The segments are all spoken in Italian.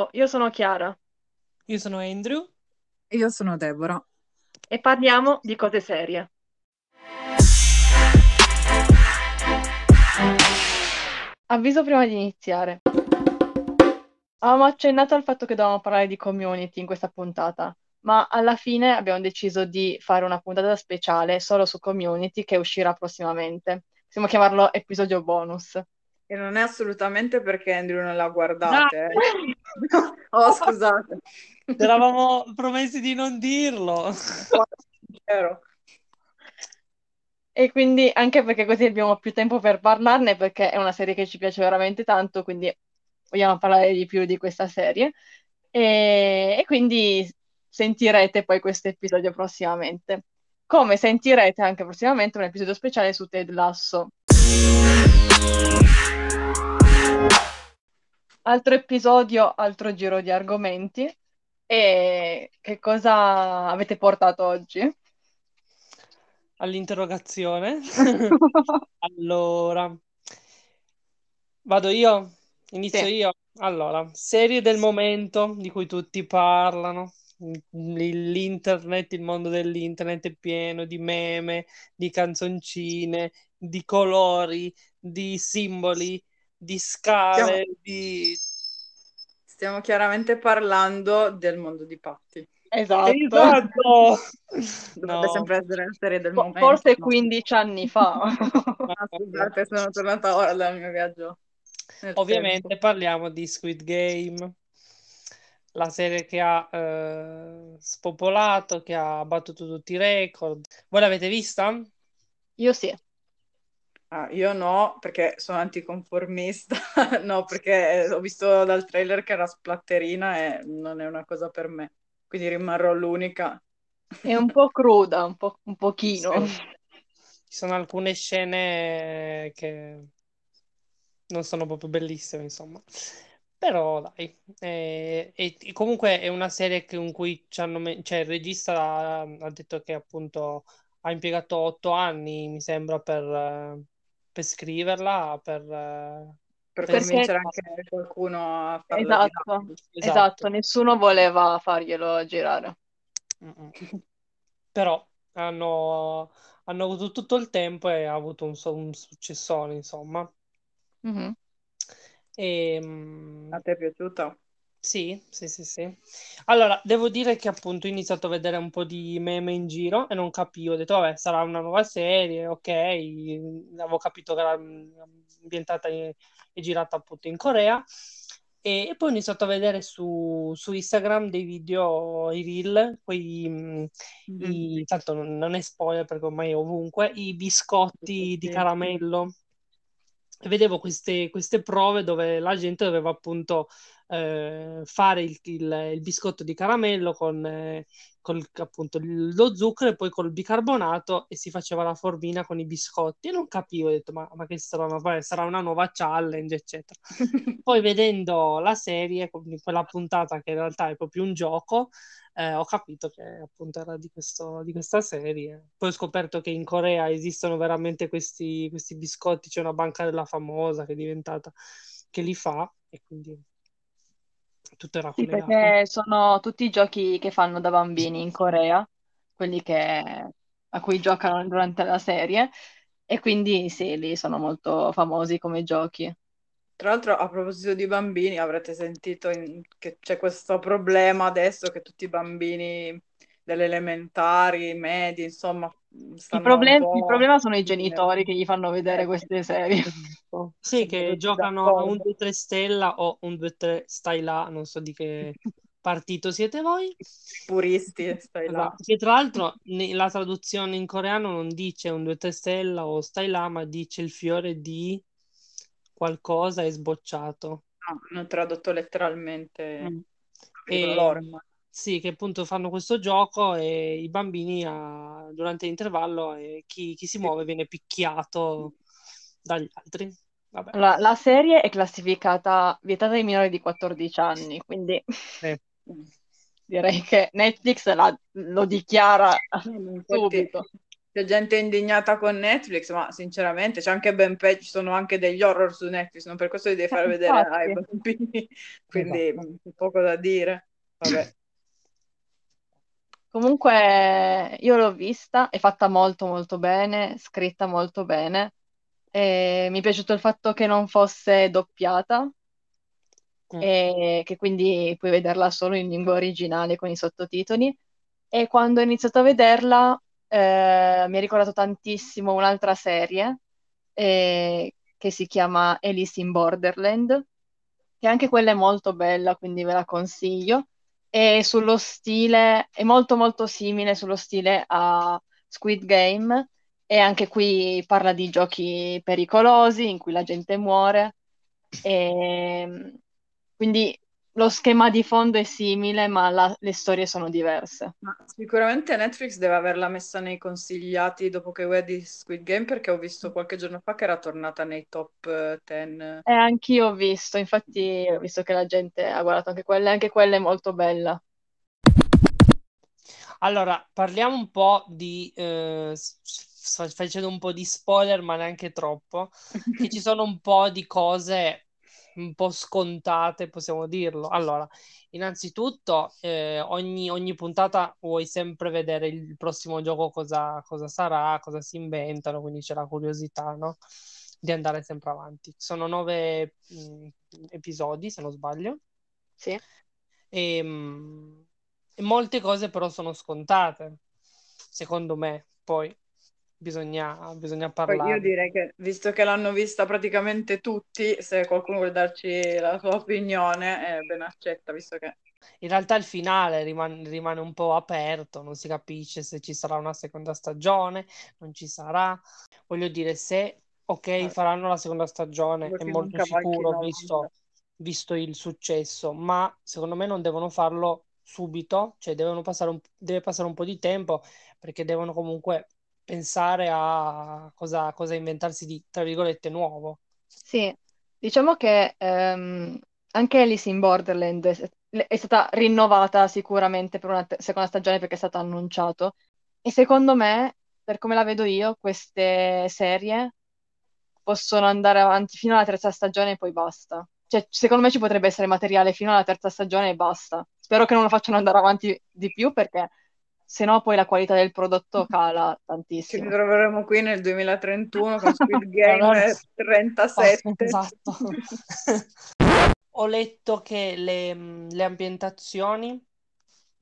Ciao, io sono Chiara Io sono Andrew. Io sono Deborah. e parliamo di cose serie. Avviso prima di iniziare. Avevamo accennato al fatto che dovevamo parlare di community in questa puntata, ma alla fine abbiamo deciso di fare una puntata speciale solo su community che uscirà prossimamente. Possiamo chiamarlo episodio bonus. E non è assolutamente perché Andrew non l'ha guardata. eh. Oh, scusate. Ci eravamo promessi di non dirlo. E quindi anche perché così abbiamo più tempo per parlarne, perché è una serie che ci piace veramente tanto, quindi vogliamo parlare di più di questa serie. E, e quindi sentirete poi questo episodio prossimamente. Come sentirete anche prossimamente un episodio speciale su Ted Lasso. Altro episodio, altro giro di argomenti. E che cosa avete portato oggi? All'interrogazione. Allora, vado io? Inizio Sì. io? Allora, serie del momento di cui tutti parlano. L'internet, il mondo dell'internet è pieno di meme, di canzoncine, di colori, di simboli, di scale, di... Stiamo chiaramente parlando del mondo di Patti. Esatto. Esatto! Dovrebbe No. sempre essere la serie del Fo- momento. Forse no? 15 anni fa. Ah, scusate, sono tornata ora dal mio viaggio. Ovviamente tempo. parliamo di Squid Game, la serie che ha eh, spopolato, che ha battuto tutti i record. Voi l'avete vista? Io sì. Ah, io no, perché sono anticonformista. No, perché ho visto dal trailer che era splatterina e non è una cosa per me. Quindi rimarrò l'unica. È un po' cruda, un po', un pochino. Sì. Ci sono alcune scene che non sono proprio bellissime, insomma. Però dai, eh, e, e comunque è una serie che- in cui ci hanno me- cioè, il regista ha, ha detto che appunto ha impiegato otto anni, mi sembra, per, eh, per scriverla, per, eh, Per per- convincere anche qualcuno a farla Esatto, girare. esatto, nessuno voleva farglielo girare. Mm-mm. Però hanno, hanno avuto tutto il tempo e ha avuto un, un successone, insomma. Mhm. E, mm, A te è piaciuta? Sì, sì, sì, sì. Allora, devo dire che appunto ho iniziato a vedere un po' di meme in giro e non capivo. Ho detto, vabbè, sarà una nuova serie, ok. Avevo capito che era mm, ambientata e girata appunto in Corea. E, e poi ho iniziato a vedere su, su Instagram dei video, i reel, quei, mm, i- tanto non, non è spoiler perché ormai è ovunque, i biscotti di caramello. E vedevo queste, queste prove dove la gente doveva appunto eh, fare il, il- il biscotto di caramello con eh, col- appunto lo zucchero e poi col bicarbonato e si faceva la formina con i biscotti. E non capivo, ho detto, ma, ma che sarà una, vabbè, sarà una nuova challenge, eccetera. Poi vedendo la serie, quella puntata che in realtà è proprio un gioco, eh, ho capito che appunto era di, questo- di questa serie. Poi ho scoperto che in Corea esistono veramente questi, questi biscotti, c'è una banca della famosa che è diventata, che li fa e quindi tutto era Sì, collegato. perché sono tutti i giochi che fanno da bambini in Corea, quelli che- a cui giocano durante la serie, e quindi sì, lì sono molto famosi come giochi. Tra l'altro, a proposito di bambini, avrete sentito in- che c'è questo problema adesso che tutti i bambini delle elementari, medie, insomma, Il, problem- il problema sono i genitori che gli fanno vedere Eh, queste serie. Esatto. Sì, che giocano a un d'accordo. 2-3 stella o un 2-3 stai là, non so di che partito siete voi. Puristi, stai là. Esatto, che tra l'altro la traduzione in coreano non dice un 2-3 stella o stai là, ma dice il fiore di qualcosa è sbocciato. No, hanno tradotto letteralmente, Mm. E, loro, ma- sì, che appunto fanno questo gioco e i bambini a- durante l'intervallo e chi, chi si muove viene picchiato dagli altri. Vabbè. La, la serie è classificata vietata ai minori di 14 anni, quindi Eh, direi che Netflix la- lo dichiara subito. c'è gente indignata con Netflix, ma sinceramente c'è anche ben peggio, ci sono anche degli horror su Netflix, non per questo li devi far Eh, vedere ai bambini, quindi Esatto. poco da dire. Vabbè. Comunque io l'ho vista, è fatta molto molto bene, scritta molto bene. E mi è piaciuto il fatto che non fosse doppiata Mm. e che quindi puoi vederla solo in lingua originale con i sottotitoli. E quando ho iniziato a vederla eh, mi ha ricordato tantissimo un'altra serie eh, che si chiama Alice in Borderland, che anche quella è molto bella, quindi ve la consiglio. E sullo stile, è molto molto simile sullo stile a Squid Game, e anche qui parla di giochi pericolosi in cui la gente muore. E, quindi lo schema di fondo è simile, ma la- le storie sono diverse. Ma sicuramente Netflix deve averla messa nei consigliati dopo che vedi Squid Game, perché ho visto qualche giorno fa che era tornata nei top 10. E anch'io ho visto, infatti ho visto che la gente ha guardato anche quella, e anche quella è molto bella. Allora, parliamo un po' di, eh, sto facendo un po' di spoiler, ma neanche troppo, che ci sono un po' di cose un po' scontate, possiamo dirlo. Allora, innanzitutto, eh, ogni, ogni puntata vuoi sempre vedere il prossimo gioco cosa, cosa sarà, cosa si inventano, quindi c'è la curiosità, no? Di andare sempre avanti. Sono nove mh, episodi, se non sbaglio. Sì. E, mh, e molte cose però sono scontate, secondo me. Poi bisogna, bisogna Poi io parlare. direi che, visto che l'hanno vista praticamente tutti, se qualcuno vuole darci la sua opinione, è ben accetta, visto che... In realtà il finale rimane, rimane un po' aperto, non si capisce se ci sarà una seconda stagione, non ci sarà. Voglio dire, se ok, Eh, faranno la seconda stagione, è perché non molto sicuro visto, visto il successo, ma secondo me non devono farlo subito, cioè devono passare un, deve passare un po' di tempo perché devono comunque pensare a cosa, cosa inventarsi di, tra virgolette, nuovo. Sì, diciamo che ehm, anche Alice in Borderland è, è stata rinnovata sicuramente per una te- seconda stagione perché è stato annunciato. E secondo me, per come la vedo io, queste serie possono andare avanti fino alla terza stagione e poi basta. Cioè, secondo me ci potrebbe essere materiale fino alla terza stagione e basta. Spero che non lo facciano andare avanti di più perché sennò poi la qualità del prodotto cala Ci tantissimo. ritroveremo qui nel 2031 con Squid E Game 37. esatto. Ho letto che le, le ambientazioni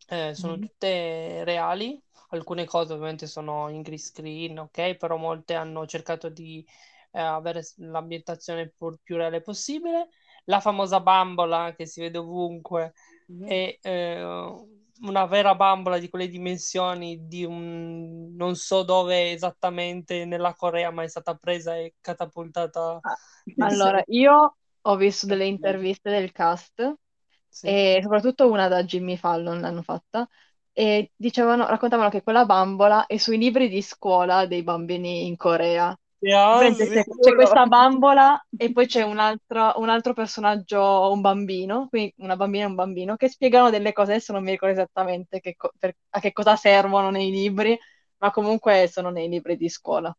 eh, sono Mhm. tutte reali, alcune cose ovviamente sono in green screen, ok, però molte hanno cercato di eh, avere l'ambientazione pur più reale possibile. La famosa bambola che si vede ovunque Mhm. è eh, una vera bambola di quelle dimensioni di un non so dove esattamente nella Corea, ma è stata presa e catapultata. Ah, Allora, io ho visto delle interviste del cast Sì. e soprattutto una da Jimmy Fallon l'hanno fatta e dicevano, raccontavano che quella bambola è sui libri di scuola dei bambini in Corea. Ah, c'è c'è questa bambola e poi c'è un altro, un altro personaggio, un bambino, quindi una bambina e un bambino, che spiegano delle cose, adesso non mi ricordo esattamente che co- per- a che cosa servono nei libri, ma comunque sono nei libri di scuola.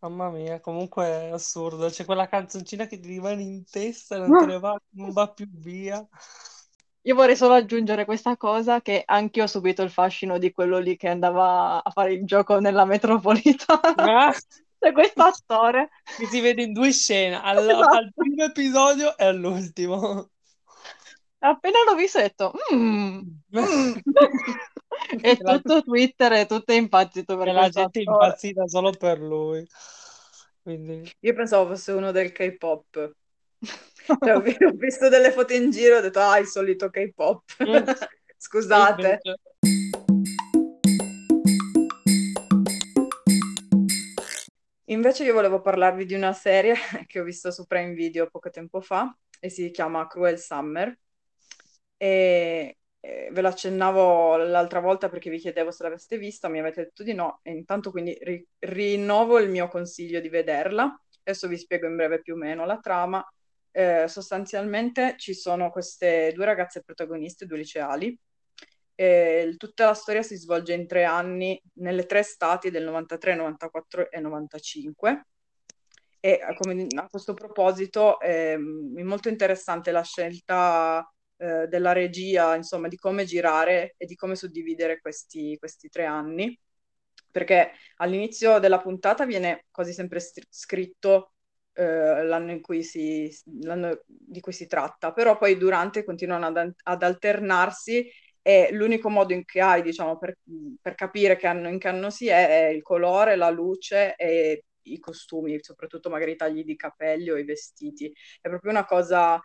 Mamma mia, comunque è assurdo. C'è quella canzoncina che ti rimane in testa e non te va, non va più via. Io vorrei solo aggiungere questa cosa che anche io ho subito il fascino di quello lì che andava a fare il gioco nella metropolitana. C'è questo attore. che si vede in due scene, al, Esatto. al primo episodio e all'ultimo. Appena l'ho visto ho detto, "Mm, mm." E tutto Twitter è tutto impazzito per che la gente è attore. impazzita solo per lui. Quindi, Io pensavo fosse uno del K-pop. Cioè, ho vi- ho visto delle foto in giro e ho detto, ah, il solito K-pop. Mm. e Scusate. invece... Invece io volevo parlarvi di una serie che ho visto su Prime Video poco tempo fa e si chiama Cruel Summer e, ve l'accennavo l'altra volta perché vi chiedevo se l'aveste vista, mi avete detto di no e intanto quindi ri- rinnovo il mio consiglio di vederla. Adesso vi spiego in breve più o meno la trama. Eh, sostanzialmente ci sono queste due ragazze protagoniste, due liceali, E tutta la storia si svolge in tre anni, nelle tre stati del 93, 94 e 95. E come, a questo proposito eh, è molto interessante la scelta eh, della regia, insomma, di come girare e di come suddividere questi, questi tre anni, perché all'inizio della puntata viene quasi sempre st- scritto eh, l'anno, cui si, l'anno di cui si tratta, però poi durante continuano ad, ad alternarsi e l'unico modo in che hai, diciamo, per, per capire che anno in che anno si è, è il colore, la luce e i costumi, soprattutto magari i tagli di capelli o i vestiti. È proprio una cosa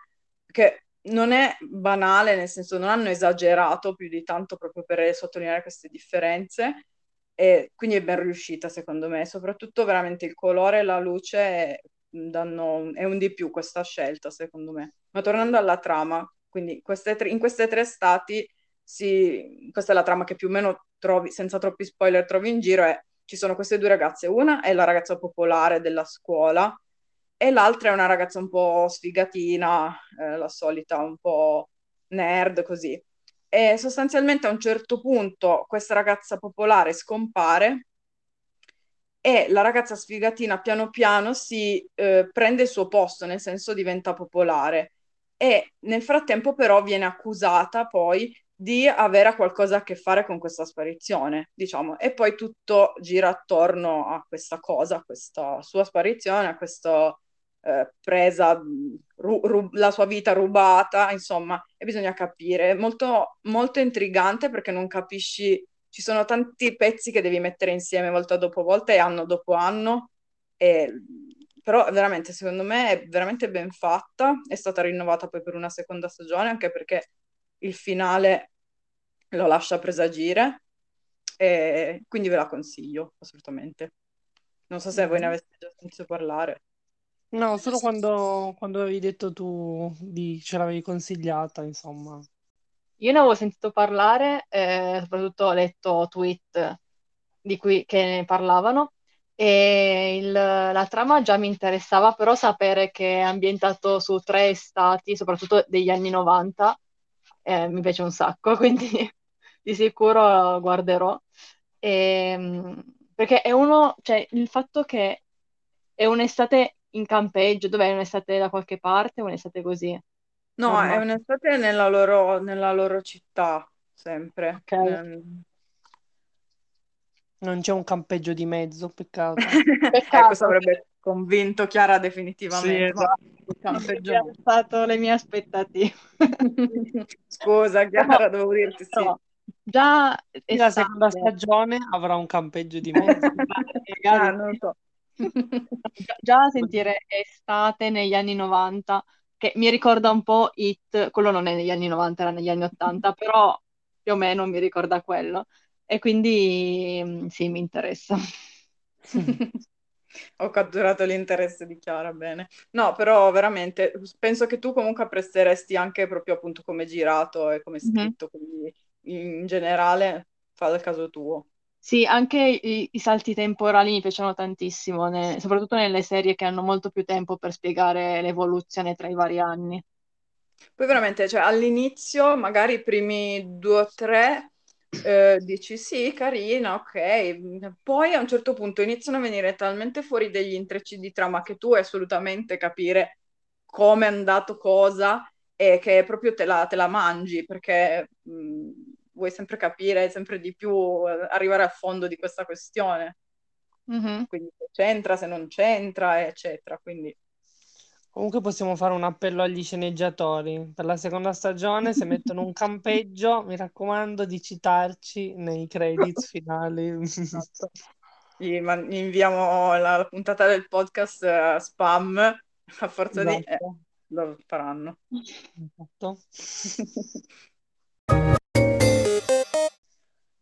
che non è banale, nel senso non hanno esagerato più di tanto proprio per sottolineare queste differenze e quindi è ben riuscita secondo me, soprattutto veramente il colore e la luce danno, è un di più questa scelta secondo me. Ma tornando alla trama, quindi queste tre, in queste tre stati, si, questa è la trama che più o meno trovi, senza troppi spoiler, trovi in giro, è, ci sono queste due ragazze, una è la ragazza popolare della scuola, e l'altra è una ragazza un po' sfigatina, eh, la solita un po' nerd così. E sostanzialmente a un certo punto questa ragazza popolare scompare e la ragazza sfigatina piano piano si eh, prende il suo posto, nel senso diventa popolare. E nel frattempo però viene accusata poi di avere qualcosa a che fare con questa sparizione, diciamo, e poi tutto gira attorno a questa cosa, a questa sua sparizione, a questo eh, presa, ru- ru- la sua vita rubata, insomma, e bisogna capire. È molto, molto intrigante perché non capisci, ci sono tanti pezzi che devi mettere insieme volta dopo volta e anno dopo anno, e, però veramente, secondo me, è veramente ben fatta, è stata rinnovata poi per una seconda stagione, anche perché il finale lo lascia presagire, e quindi ve la consiglio assolutamente. Non so se voi ne avete già sentito parlare. No, solo quando, quando avevi detto tu di, ce l'avevi consigliata, insomma. Io ne avevo sentito parlare, eh, soprattutto ho letto tweet di cui che ne parlavano e il- la trama già mi interessava, però sapere che è ambientato su tre stati, soprattutto degli anni 90, eh, mi piace un sacco, quindi di sicuro guarderò. Ehm, perché è uno, cioè il fatto che è un'estate in campeggio, dov'è un'estate da qualche parte un'estate così? No, è un'estate nella loro, nella loro città, sempre. Ok. Non c'è un campeggio di mezzo, peccato. Peccato. Questo avrebbe convinto Chiara Sì, definitivamente, ma esatto. il campeggio Mi ha no. alzato le mie aspettative. Scusa, Chiara, devo dirti sì. No, già Sì, La seconda stagione avrà un campeggio di mezzo. Ah, magari non lo so. Già- Già sentire estate negli anni 90, che mi ricorda un po' It, quello non è negli anni 90, era negli anni 80, però più o meno mi ricorda quello. E quindi mm, sì, mi interessa. Ho catturato l'interesse di Chiara, bene. No, però veramente penso che tu comunque apprezzeresti anche proprio appunto come girato e come Mhm. scritto, quindi in generale fa il caso tuo. Sì, anche i, i salti temporali mi piacciono tantissimo, ne- soprattutto nelle serie che hanno molto più tempo per spiegare l'evoluzione tra i vari anni. Poi veramente, cioè all'inizio, magari i primi due o tre, eh, dici sì, carina, ok. Poi a un certo punto iniziano a venire talmente fuori degli intrecci di trama che tu vuoi assolutamente capire come è andato cosa e che proprio te la, te la mangi perché mh, vuoi sempre capire sempre di più, eh, arrivare al fondo di questa questione. Mhm. Quindi se c'entra, se non c'entra, eccetera. Quindi Comunque possiamo fare un appello agli sceneggiatori. Per la seconda stagione, se mettono un campeggio, mi raccomando di citarci nei credits finali. Esatto. Gli, man- inviamo la, la puntata del podcast eh, spam a forza di... eh, Esatto. lo faranno. Esatto.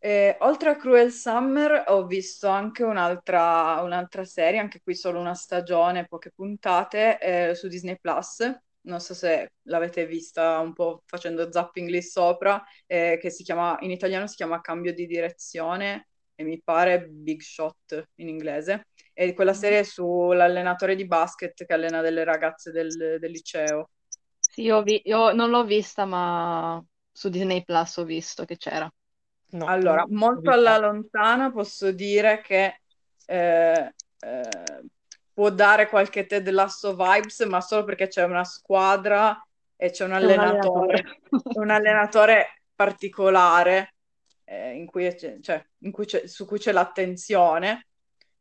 E, oltre a Cruel Summer ho visto anche un'altra un'altra serie, anche qui solo una stagione, poche puntate, eh, su Disney Plus. Non so se l'avete vista un po' facendo zapping lì sopra, eh, che si chiama, in italiano si chiama Cambio di direzione e mi pare Big Shot in inglese. È quella serie sull'allenatore di basket che allena delle ragazze del, del liceo. Sì, io, vi- io non l'ho vista, ma su Disney Plus ho visto che c'era. No, Allora, molto alla lontana posso dire che eh, eh, può dare qualche Ted Lasso vibes, ma solo perché c'è una squadra e c'è un allenatore, un allenatore particolare eh, in cui cioè, in cui c'è- su cui c'è l'attenzione.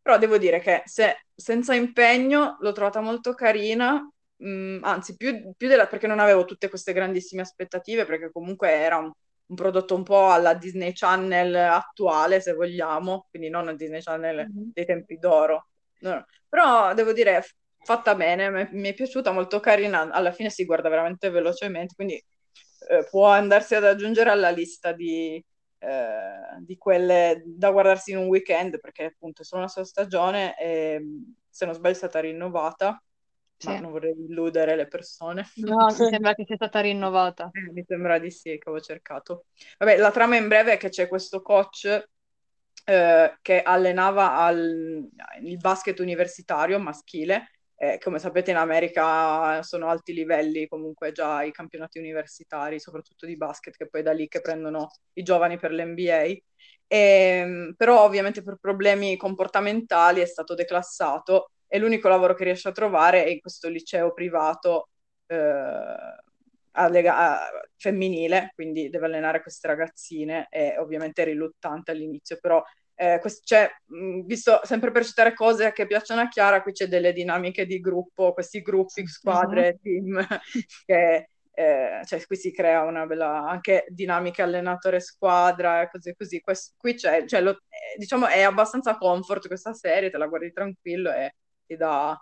Però devo dire che se, senza impegno l'ho trovata molto carina, mh, anzi, più, più della, perché non avevo tutte queste grandissime aspettative, perché comunque era un, un prodotto un po' alla Disney Channel attuale, se vogliamo, quindi non a Disney Channel Mhm. dei tempi d'oro. No, no. Però devo dire, fatta bene, mi mi è piaciuta, molto carina, alla fine si guarda veramente velocemente, quindi eh, può andarsi ad aggiungere alla lista di, eh, di quelle da guardarsi in un weekend, perché appunto è solo una sola stagione e se non sbaglio è stata rinnovata, ma Sì. non vorrei illudere le persone. No, mi sembra che sia stata rinnovata. Eh, mi sembra di sì, che avevo cercato. Vabbè, la trama in breve è che c'è questo coach eh, che allenava al, il basket universitario maschile. Eh, come sapete in America sono alti livelli comunque già i campionati universitari, soprattutto di basket, che poi è da lì che prendono i giovani per l'NBA. E, però ovviamente per problemi comportamentali è stato declassato e l'unico lavoro che riesce a trovare è in questo liceo privato eh, femminile, quindi deve allenare queste ragazzine e ovviamente è riluttante all'inizio, però eh, quest- c'è, mh, visto sempre per citare cose che piacciono a Chiara, qui c'è delle dinamiche di gruppo, questi gruppi, squadre, team, che eh, cioè, qui si crea una bella anche dinamica allenatore-squadra e così così. Quest- qui c'è, cioè, lo- eh, diciamo, è abbastanza comfort questa serie, te la guardi tranquillo e ti dà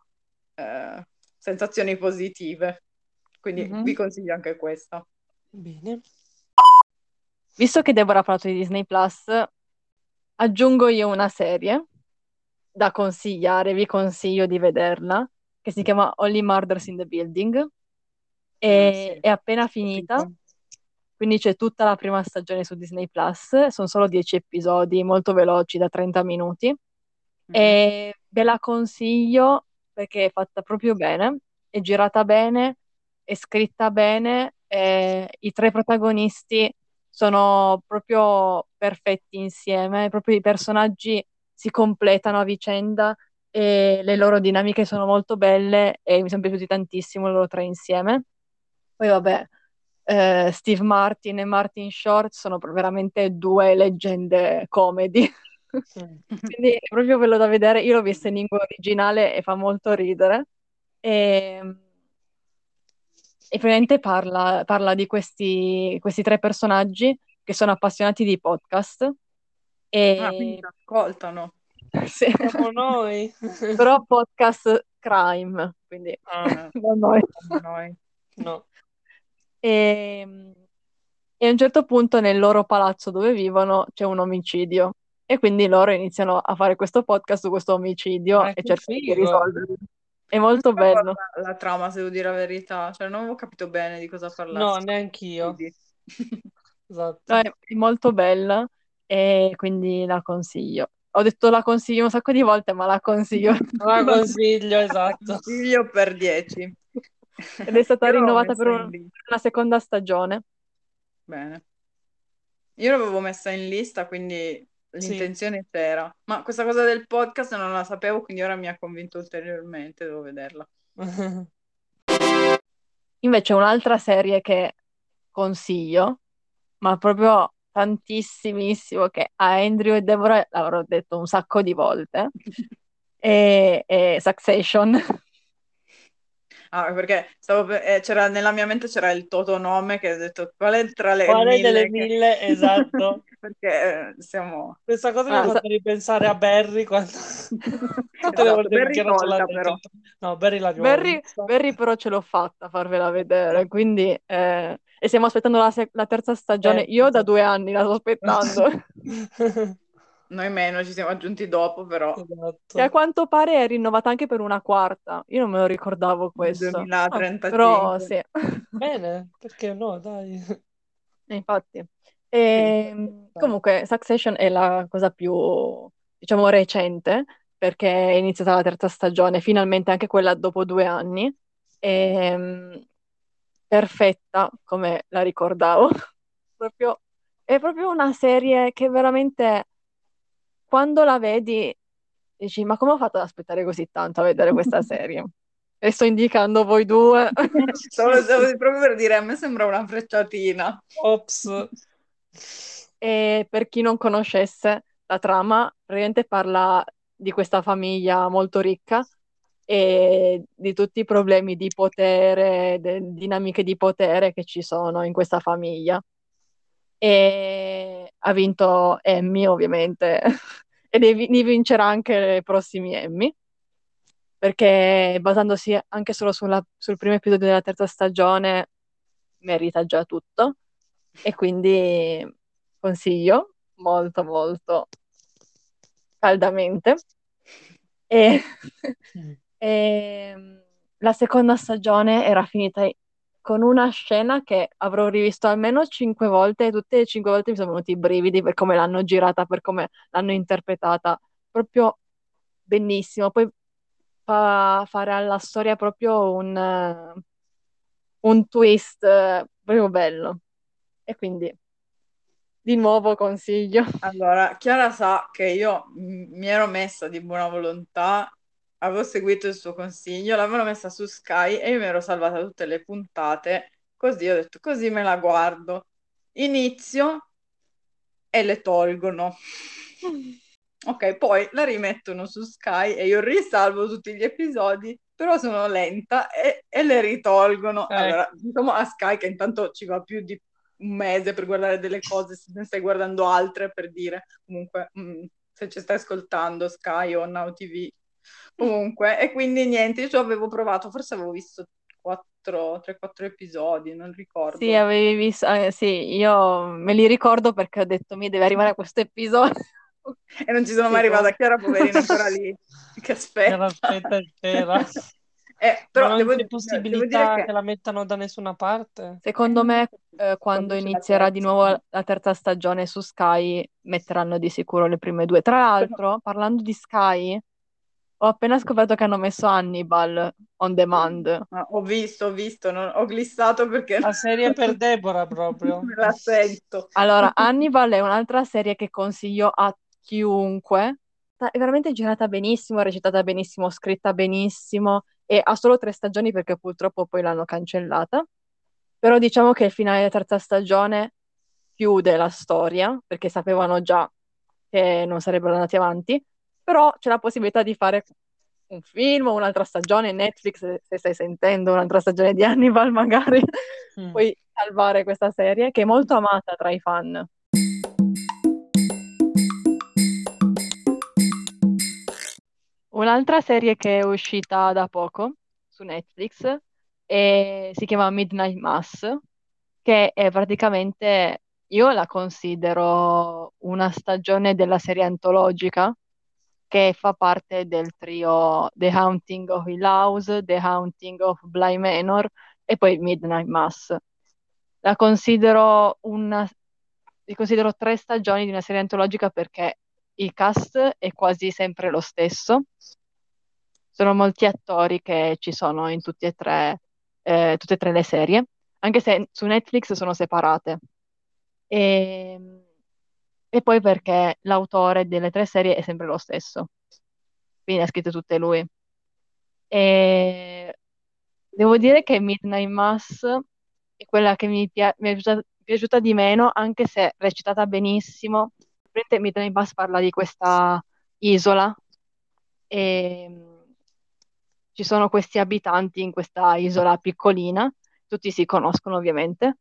eh, sensazioni positive. Quindi Mhm. vi consiglio anche questa. Bene. Visto che Deborah ha parlato di Disney Plus, aggiungo io una serie da consigliare, vi consiglio di vederla, che si chiama Only Murders in the Building. E Ah, sì. è appena finita, quindi c'è tutta la prima stagione su Disney Plus, sono solo 10 episodi molto veloci da 30 minuti Mhm. e ve la consiglio perché è fatta proprio bene, è girata bene, è scritta bene, e i tre protagonisti sono proprio perfetti insieme, proprio i personaggi si completano a vicenda e le loro dinamiche sono molto belle e mi sono piaciuti tantissimo loro tre insieme. Poi vabbè, eh, Steve Martin e Martin Short sono veramente due leggende comedy. Mm. Quindi è proprio bello da vedere. Io l'ho vista in lingua originale e fa molto ridere. E, e praticamente parla, parla di questi, questi tre personaggi che sono appassionati di podcast. Ah, quindi E ascoltano. sì. Siamo noi. Però podcast crime, quindi Ah, non noi. noi. no. E, e a un certo punto nel loro palazzo dove vivono c'è un omicidio e quindi loro iniziano a fare questo podcast su questo omicidio e cercano di risolverlo. È molto Non bello. cosa- la trama, se devo dire la verità, cioè non avevo capito bene di cosa No, parlassi. neanch'io. Quindi- Esatto. No, è è molto bella e quindi la consiglio. Ho detto la consiglio un sacco di volte, ma la consiglio. La consiglio, esatto. Consiglio per 10. Ed è stata rinnovata per in un- lista. una seconda stagione. Bene. Io l'avevo messa in lista, quindi Sì. l'intenzione c'era. Ma questa cosa del podcast non la sapevo, quindi ora mi ha convinto ulteriormente, devo vederla. Invece un'altra serie che consiglio, ma proprio tantissimissimo, che a Andrew e Deborah l'avrò detto un sacco di volte, è, è Succession. Ah, perché stavo per- eh, c'era, nella mia mente c'era il Totonome che ho detto qual è tra le Quale delle mille che- mille? Esatto. perché eh, siamo... Questa cosa mi Ah, ha sa- fatto ripensare a Barry quando tutte le Esatto, volte Barry che non ce l'ha tolta, però. No, Barry l'abbiamo Barry. Barry però ce l'ho fatta a farvela vedere, quindi eh, e stiamo aspettando la, se- la terza stagione. Eh, Io da esatto. due anni la sto aspettando. Noi meno, ci siamo aggiunti dopo, però Che a Esatto. quanto pare è rinnovata anche per una quarta. Io non me lo ricordavo questo. 2035. Però sì, Bene, perché no, dai. infatti. E, comunque, Succession è la cosa più, diciamo, recente, perché è iniziata la terza stagione, finalmente anche quella dopo due anni. E, perfetta, come la ricordavo. Proprio è proprio una serie che veramente quando la vedi dici ma come ho fatto ad aspettare così tanto a vedere questa serie? E sto indicando voi due. Stavo, stavo proprio per dire, a me sembra una frecciatina. Ops. E per chi non conoscesse la trama, praticamente parla di questa famiglia molto ricca e di tutti i problemi di potere, de- dinamiche di potere che ci sono in questa famiglia. E ha vinto Emmy, ovviamente, e ne, vincerà anche i prossimi Emmy, perché basandosi anche solo sulla- sul primo episodio della terza stagione, merita già tutto. E quindi consiglio molto, molto caldamente. E, e la seconda stagione era finita con una scena che avrò rivisto almeno cinque volte e tutte e cinque volte mi sono venuti i brividi per come l'hanno girata, per come l'hanno interpretata. Proprio benissimo. Poi fa fare alla storia proprio un, un twist eh, proprio bello. E quindi di nuovo consiglio. Allora, Chiara sa che io mi ero messa di buona volontà, avevo seguito il suo consiglio, l'avevo messa su Sky e io mi ero salvata tutte le puntate, così ho detto, così me la guardo. Inizio e le tolgono. Ok, poi la rimettono su Sky e io risalvo tutti gli episodi, però sono lenta e, e le ritolgono. Eh. Allora, diciamo a Sky che intanto ci va più di un mese per guardare delle cose, se ne stai guardando altre per dire, comunque, mm, se ci stai ascoltando Sky o Now TV, comunque, e quindi niente, io ci avevo provato, forse avevo visto 3-4 episodi, non ricordo. Sì, avevi visto, eh, sì, io me li ricordo perché ho detto mi deve arrivare questo episodio. E non ci sono Sì, mai arrivata. Chiara poverina ancora lì, che aspetta. Aspetta, aspetta. Eh, però non devo, c'è devo possibilità dire che... che la mettano da nessuna parte? Secondo me, eh, quando inizierà di nuovo la terza stagione su Sky, metteranno di sicuro le prime due. Tra l'altro, parlando di Sky, ho appena scoperto che hanno messo Hannibal on demand. Ah, ho visto, ho visto, non- ho glissato perché La serie per Deborah proprio. me la sento. Allora, Hannibal è un'altra serie che consiglio a chiunque. È veramente girata benissimo, recitata benissimo, scritta benissimo e ha solo tre stagioni perché purtroppo poi l'hanno cancellata. Però diciamo che il finale della terza stagione chiude la storia perché sapevano già che non sarebbero andati avanti, però c'è la possibilità di fare un film o un'altra stagione, Netflix, se stai sentendo un'altra stagione di Hannibal magari, Mm. puoi salvare questa serie che è molto amata tra i fan. Un'altra serie che è uscita da poco su Netflix e si chiama Midnight Mass, che è praticamente, io la considero una stagione della serie antologica che fa parte del trio The Haunting of Hill House, The Haunting of Bly Manor e poi Midnight Mass. La considero una, li considero tre stagioni di una serie antologica perché il cast è quasi sempre lo stesso. Sono molti attori che ci sono in tutti e tre, eh, tutte e tre le serie, anche se su Netflix sono separate. E, e poi perché l'autore delle tre serie è sempre lo stesso, quindi ha scritto tutte lui. E devo dire che Midnight Mass è quella che mi, pia- mi è piaciuta, piaciuta di meno, anche se recitata benissimo. Midnight Mass parla di questa isola e mm, ci sono questi abitanti in questa isola piccolina, tutti si conoscono ovviamente,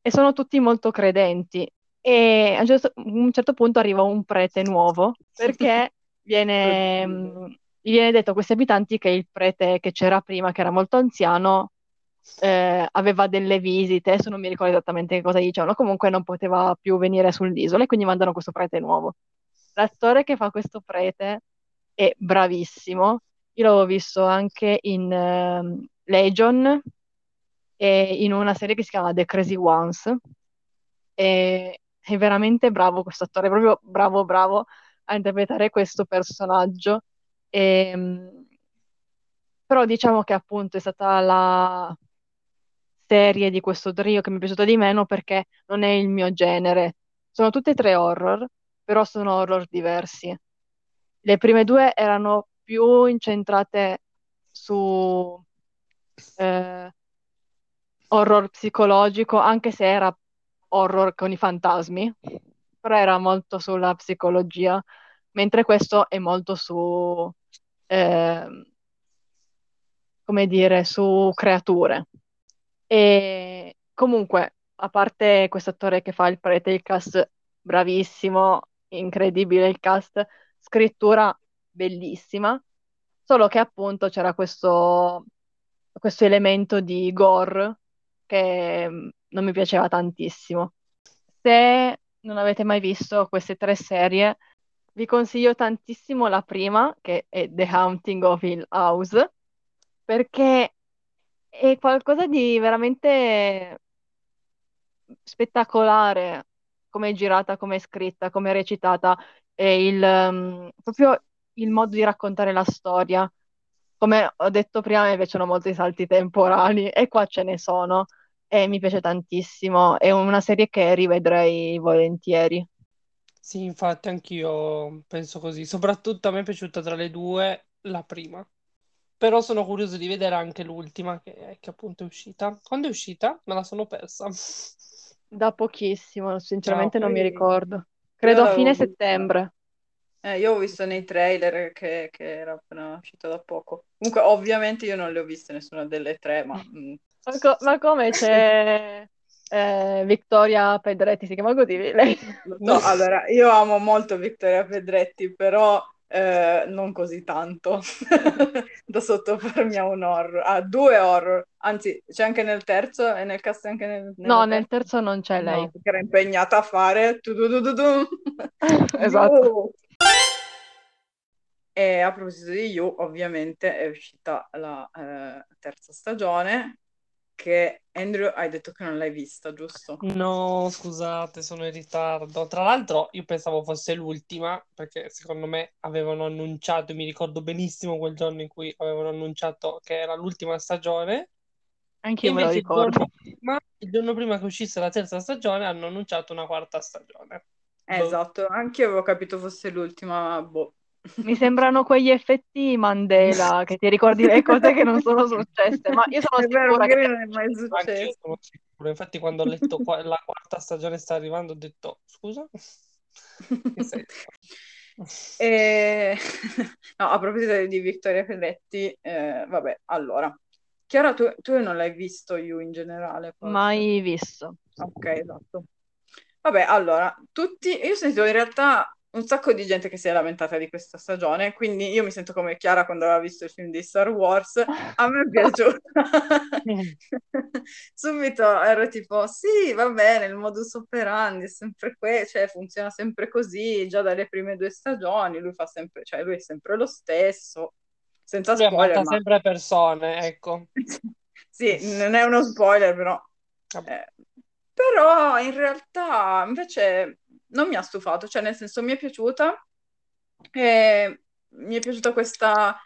e sono tutti molto credenti. E a un certo, un certo punto arriva un prete nuovo perché viene, gli viene detto a questi abitanti che il prete che c'era prima, che era molto anziano, eh, aveva delle visite, adesso non mi ricordo esattamente che cosa dicevano, comunque non poteva più venire sull'isola e quindi mandano questo prete nuovo. L'attore che fa questo prete è bravissimo, io l'avevo visto anche in ehm, Legion e in una serie che si chiama The Crazy Ones. E è veramente bravo questo attore, proprio bravo bravo a interpretare questo personaggio. E, però diciamo che appunto è stata la serie di questo trio che mi è piaciuta di meno perché non è il mio genere sono tutte e tre horror, però sono horror diversi. Le prime due erano più incentrate su eh, horror psicologico, anche se era horror con i fantasmi, però era molto sulla psicologia, mentre questo è molto su, eh, come dire, su creature. E comunque, a parte questo attore che fa il prete, il cast bravissimo, incredibile il cast, scrittura bellissima, solo che appunto c'era questo, questo elemento di gore che non mi piaceva tantissimo. Se non avete mai visto queste tre serie, vi consiglio tantissimo la prima, che è The Haunting of Hill House, perché è qualcosa di veramente spettacolare, come è girata, come è scritta, come è recitata, e il, um, proprio il modo di raccontare la storia. Come ho detto prima, mi piacciono molto i salti temporali e qua ce ne sono e mi piace tantissimo. È una serie che rivedrei volentieri. Sì, infatti anch'io penso così. Soprattutto a me è piaciuta tra le due la prima. Però sono curioso di vedere anche l'ultima che, che appunto è uscita. Quando è uscita? Me la sono persa. Da pochissimo, sinceramente Ah, non mi poi- ricordo. Credo a fine settembre. Eh, io ho visto nei trailer che, che era appena uscito da poco. Comunque, ovviamente io non le ho viste nessuna delle tre, ma mm, Ma, co- ma come c'è eh, Vittoria Pedretti, si chiama così lei? so. Allora, io amo molto Vittoria Pedretti, però eh, non così tanto da sottopormi a un horror, a due horror. Anzi, c'è anche nel terzo e nel cast anche nel, No, nel terzo non c'è lei. No, perché era impegnata a fare. Esatto. E a proposito di You, ovviamente è uscita la eh, terza stagione che Andrew hai detto che non l'hai vista, giusto? No, scusate, sono in ritardo. Tra l'altro, io pensavo fosse l'ultima, perché secondo me avevano annunciato, mi ricordo benissimo quel giorno in cui avevano annunciato che era l'ultima stagione. Anch'io me lo Invece il giorno ricordo. prima, il giorno prima che uscisse la terza stagione hanno annunciato una quarta stagione. Esatto, anche io avevo capito fosse l'ultima, ma boh. Mi sembrano quegli effetti Mandela che ti ricordi le cose che non sono successe, ma io sono È vero, che non è mai io successo. sono sicuro. Infatti, quando ho letto qua- la quarta stagione sta arrivando, ho detto scusa? E... No, a proposito di Vittoria Pedretti, eh, vabbè, allora. Chiara, tu, tu non l'hai visto You in generale, forse? mai visto. Ok, esatto. Vabbè, allora, tutti, io ho sentito in realtà un sacco di gente che si è lamentata di questa stagione, quindi io mi sento come Chiara quando aveva visto il film di Star Wars, a me è piaciuta. Subito ero tipo, sì, va bene, il modus operandi è sempre questo, cioè funziona sempre così, già dalle prime due stagioni, lui fa sempre, cioè lui è sempre lo stesso, senza Lui spoiler, ma... sempre persone, ecco. Sì, non è uno spoiler, però eh, però in realtà invece non mi ha stufato, cioè nel senso mi è piaciuta e mi è piaciuta questa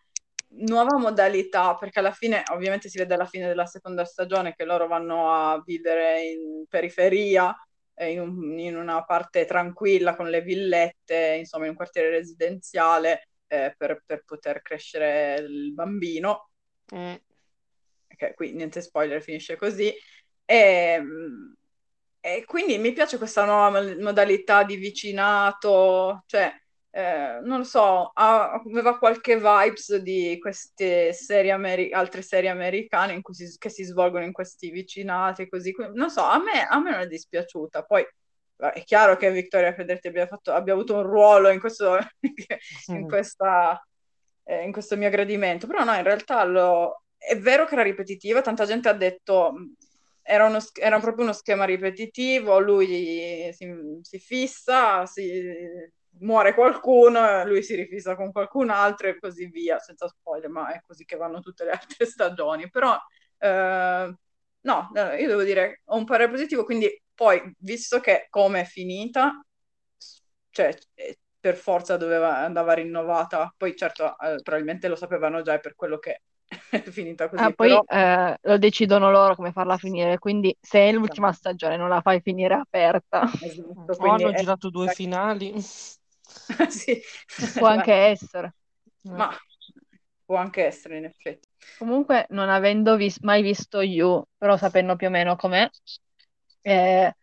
nuova modalità, perché alla fine, ovviamente si vede alla fine della seconda stagione che loro vanno a vivere in periferia, eh, in, un- in una parte tranquilla con le villette, insomma in un quartiere residenziale eh, per, per poter crescere il bambino Mm. che qui niente spoiler, finisce così. E, e quindi mi piace questa nuova mo- modalità di vicinato, cioè, eh, non lo so, ha- aveva qualche vibes di queste serie ameri- altre serie americane in cui si- che si svolgono in questi vicinati, così. Non so, a me, a me non è dispiaciuta. Poi è chiaro che Vittoria Pedretti abbia, fatto, abbia avuto un ruolo in questo, in questa, eh, in questo mio gradimento, però no, in realtà lo- è vero che era ripetitiva, tanta gente ha detto era, uno era proprio uno schema ripetitivo, lui si, si fissa, si- muore qualcuno, lui si rifissa con qualcun altro e così via, senza spoiler, ma è così che vanno tutte le altre stagioni, però eh, no, no, io devo dire, ho un parere positivo, quindi poi, visto che come è finita, cioè eh, per forza doveva, andava rinnovata, poi certo eh, probabilmente lo sapevano già, per quello che è finita così. Ah, poi però... eh, lo decidono loro come farla finire, quindi se è l'ultima stagione non la fai finire aperta. Esatto, Oh, quindi hanno è- girato due finali. sì. Può anche essere. Ma può anche essere, in effetti. Comunque, non avendo vis- mai visto You, però sapendo più o meno com'è, eh,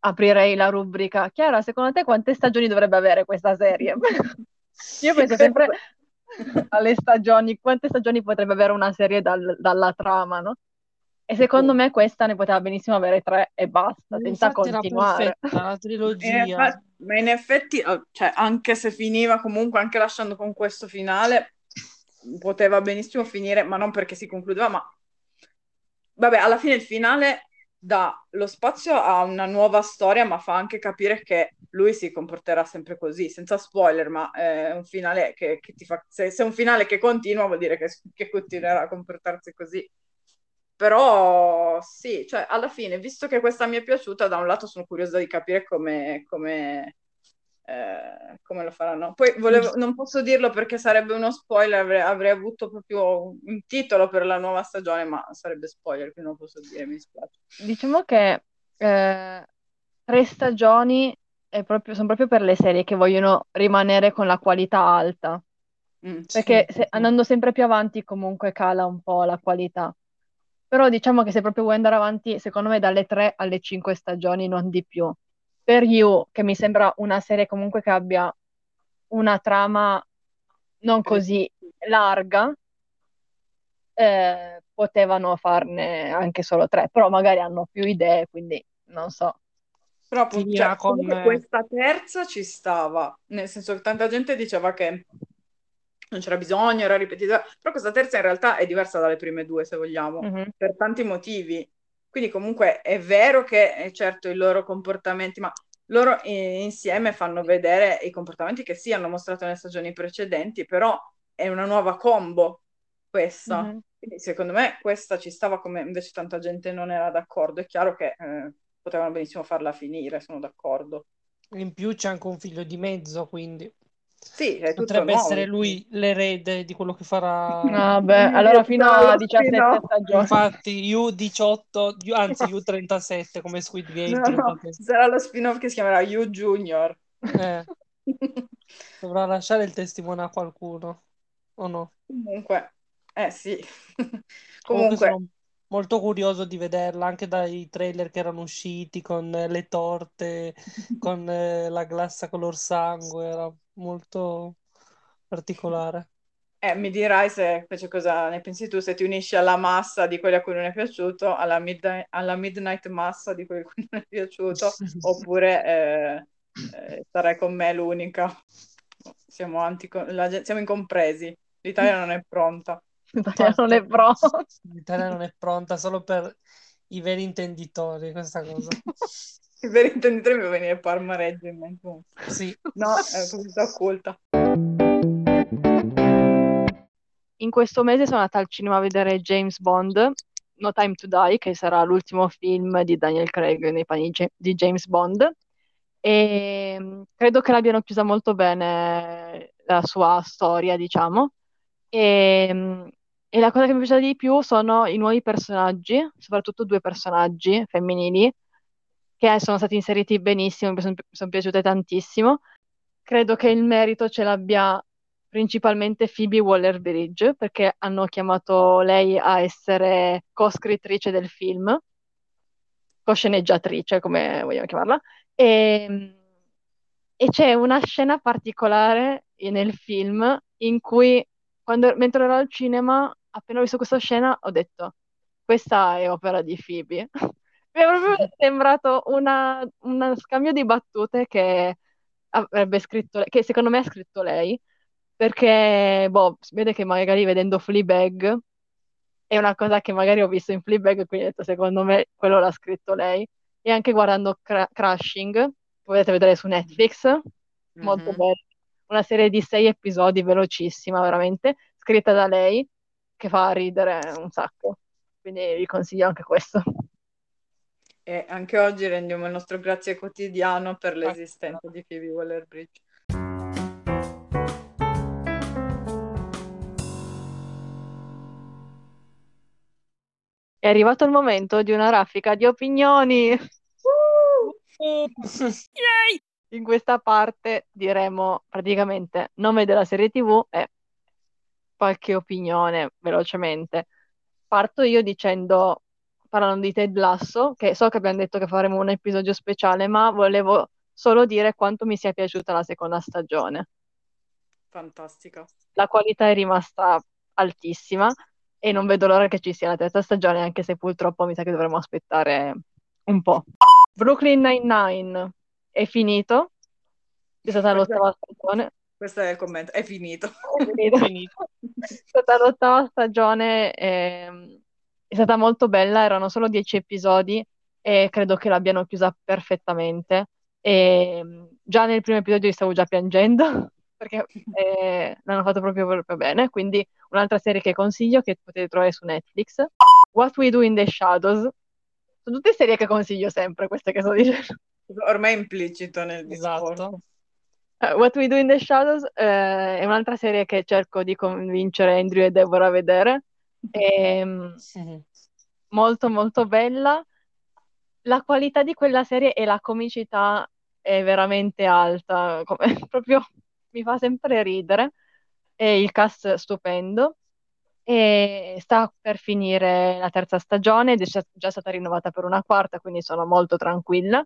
aprirei la rubrica. Chiara, secondo te quante stagioni dovrebbe avere questa serie? Io penso sempre alle stagioni, quante stagioni potrebbe avere una serie dal- dalla trama, no? E secondo Oh. me questa ne poteva benissimo avere tre e basta, senza Infatti continuare. perfetta la trilogia. effa- ma in effetti, oh, cioè, anche se finiva comunque, anche lasciando con questo finale, poteva benissimo finire, ma non perché si concludeva, ma vabbè, alla fine il finale dà lo spazio a una nuova storia, ma fa anche capire che lui si comporterà sempre così, senza spoiler, ma è un finale che, che ti fa... Se, se è un finale che continua, vuol dire che, che continuerà a comportarsi così. Però sì, cioè alla fine, visto che questa mi è piaciuta, da un lato sono curiosa di capire come, come, eh, come lo faranno. Poi volevo, non posso dirlo perché sarebbe uno spoiler, avrei, avrei avuto proprio un titolo per la nuova stagione, ma sarebbe spoiler, quindi non posso dire, mi dispiace. Diciamo che eh, tre stagioni proprio- sono proprio per le serie che vogliono rimanere con la qualità alta, Mm, perché sì, se- sì. andando sempre più avanti comunque cala un po' la qualità. Però diciamo che se proprio vuoi andare avanti, secondo me dalle tre alle cinque stagioni, non di più. Per You, che mi sembra una serie comunque che abbia una trama non così larga, eh, potevano farne anche solo tre, però magari hanno più idee, quindi non so. Finirà cioè, con, comunque questa terza ci stava, nel senso che tanta gente diceva che non c'era bisogno, era ripetitiva, però questa terza in realtà è diversa dalle prime due, se vogliamo, Mhm. per tanti motivi. Quindi comunque è vero che eh, certo i loro comportamenti, ma loro eh, insieme fanno vedere i comportamenti che sì hanno mostrato nelle stagioni precedenti, però è una nuova combo questa. Mhm. Quindi secondo me questa ci stava come invece tanta gente non era d'accordo. È chiaro che eh, potevano benissimo farla finire, sono d'accordo. In più c'è anche un figlio di mezzo, quindi Sì, è tutto potrebbe nuovo. essere lui l'erede di quello che farà. Vabbè, Quindi allora fino a lo 17 spin-off. stagioni. Infatti, U18, U- anzi U37 come Squid Game No, no, 37. ci sarà lo spin-off che si chiamerà You Junior. Eh, dovrà lasciare il testimone a qualcuno, o no? Comunque, eh sì. Comunque Comunque, sono molto curioso di vederla anche dai trailer che erano usciti con le torte, con eh, la glassa color sangue, era molto particolare. eh, mi dirai se invece cosa ne pensi tu, se ti unisci alla massa di quelli a cui non è piaciuto, alla, midnight, alla midnight massa di quelli a cui non è piaciuto, oppure eh, eh, sarai con me l'unica. Siamo, antico- la siamo incompresi, l'Italia non è pronta. L'Italia non è pronto. L'Italia non è pronta solo per i veri intenditori, questa cosa. Il vero intenditore mi venire Parma Reggio in mente. Sì, No, è pubblicità occulta. In questo mese sono andata al cinema a vedere James Bond, No Time to Die, che sarà l'ultimo film di Daniel Craig nei panni di James Bond. E mm, credo che l'abbiano chiusa molto bene la sua storia, diciamo. E, mm, e la cosa che mi piace di più sono i nuovi personaggi, soprattutto due personaggi femminili, che sono stati inseriti benissimo, mi sono, mi sono piaciute tantissimo. Credo che il merito ce l'abbia principalmente Phoebe Waller-Bridge, perché hanno chiamato lei a essere co-scrittrice del film, co-sceneggiatrice, come vogliamo chiamarla. E, e c'è una scena particolare nel film in cui, quando, mentre ero al cinema, appena ho visto questa scena, ho detto: Questa è opera di Phoebe. Mi è proprio sembrato una- uno scambio di battute che avrebbe scritto, che secondo me ha scritto lei, perché boh, si vede che magari vedendo Fleabag è una cosa che magari ho visto in Fleabag, quindi ho detto, secondo me quello l'ha scritto lei. E anche guardando Cra- Crashing, potete vedere su Netflix, molto Mhm. bella, una serie di sei episodi velocissima, veramente, scritta da lei, che fa ridere un sacco. Quindi vi consiglio anche questo. E anche oggi rendiamo il nostro grazie quotidiano per l'esistenza di Phoebe Waller-Bridge. È arrivato il momento di una raffica di opinioni. In questa parte diremo praticamente nome della serie TV e qualche opinione velocemente. Parto io dicendo, parlando di Ted Lasso, che so che abbiamo detto che faremo un episodio speciale, ma volevo solo dire quanto mi sia piaciuta la seconda stagione. Fantastica. La qualità è rimasta altissima e non vedo l'ora che ci sia la terza stagione, anche se purtroppo mi sa che dovremo aspettare un po'. Brooklyn Nine-Nine è finito, è stata l'ottava stagione. Questo è il commento, è finito. È finito. È finito. È stata l'ottava stagione, ehm, è stata molto bella, erano solo dieci episodi e credo che l'abbiano chiusa perfettamente. E mm, già nel primo episodio stavo già piangendo perché eh, l'hanno fatto proprio, proprio bene. Quindi un'altra serie che consiglio che potete trovare su Netflix. What We Do in the Shadows. Sono tutte serie che consiglio sempre, queste che sto dicendo. Ormai è implicito nel discorso. Esatto. Uh, What We Do in the Shadows eh, è un'altra serie che cerco di convincere Andrew e Deborah a vedere. È mm, molto molto bella. La qualità di quella serie e la comicità è veramente alta, come, proprio mi fa sempre ridere. E il cast è stupendo. E sta per finire la terza stagione ed è già stata rinnovata per una quarta, quindi sono molto tranquilla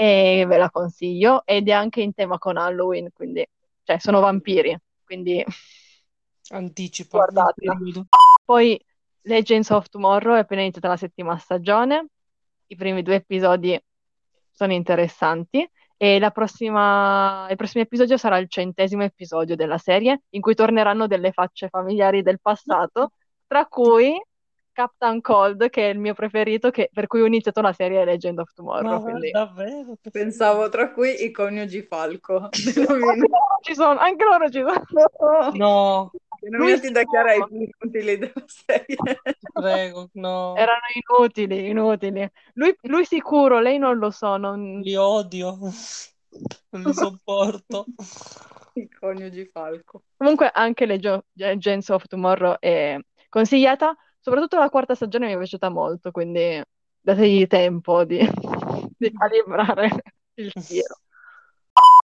e ve la consiglio ed è anche in tema con Halloween, quindi cioè sono vampiri, quindi Anticipa. guardatela. Poi Legends of Tomorrow è appena iniziata la settima stagione, i primi due episodi sono interessanti e la prossima, il prossimo episodio sarà il centesimo episodio della serie in cui torneranno delle facce familiari del passato, tra cui Captain Cold, che è il mio preferito, che- per cui ho iniziato la serie Legend of Tomorrow, Ma quindi... davvero? Pensavo tra cui i coniugi Falco, Anche loro ci sono, anche loro ci sono. No, denominati da. Chiara i più inutili della serie. prego, no. Erano inutili, inutili. Lui, lui sicuro, lei non lo so. non- Li odio. Non li sopporto. I coniugi Falco. Comunque anche Legend Legends of Tomorrow è consigliata, soprattutto la quarta stagione mi è piaciuta molto, quindi dategli tempo di, di calibrare il tiro.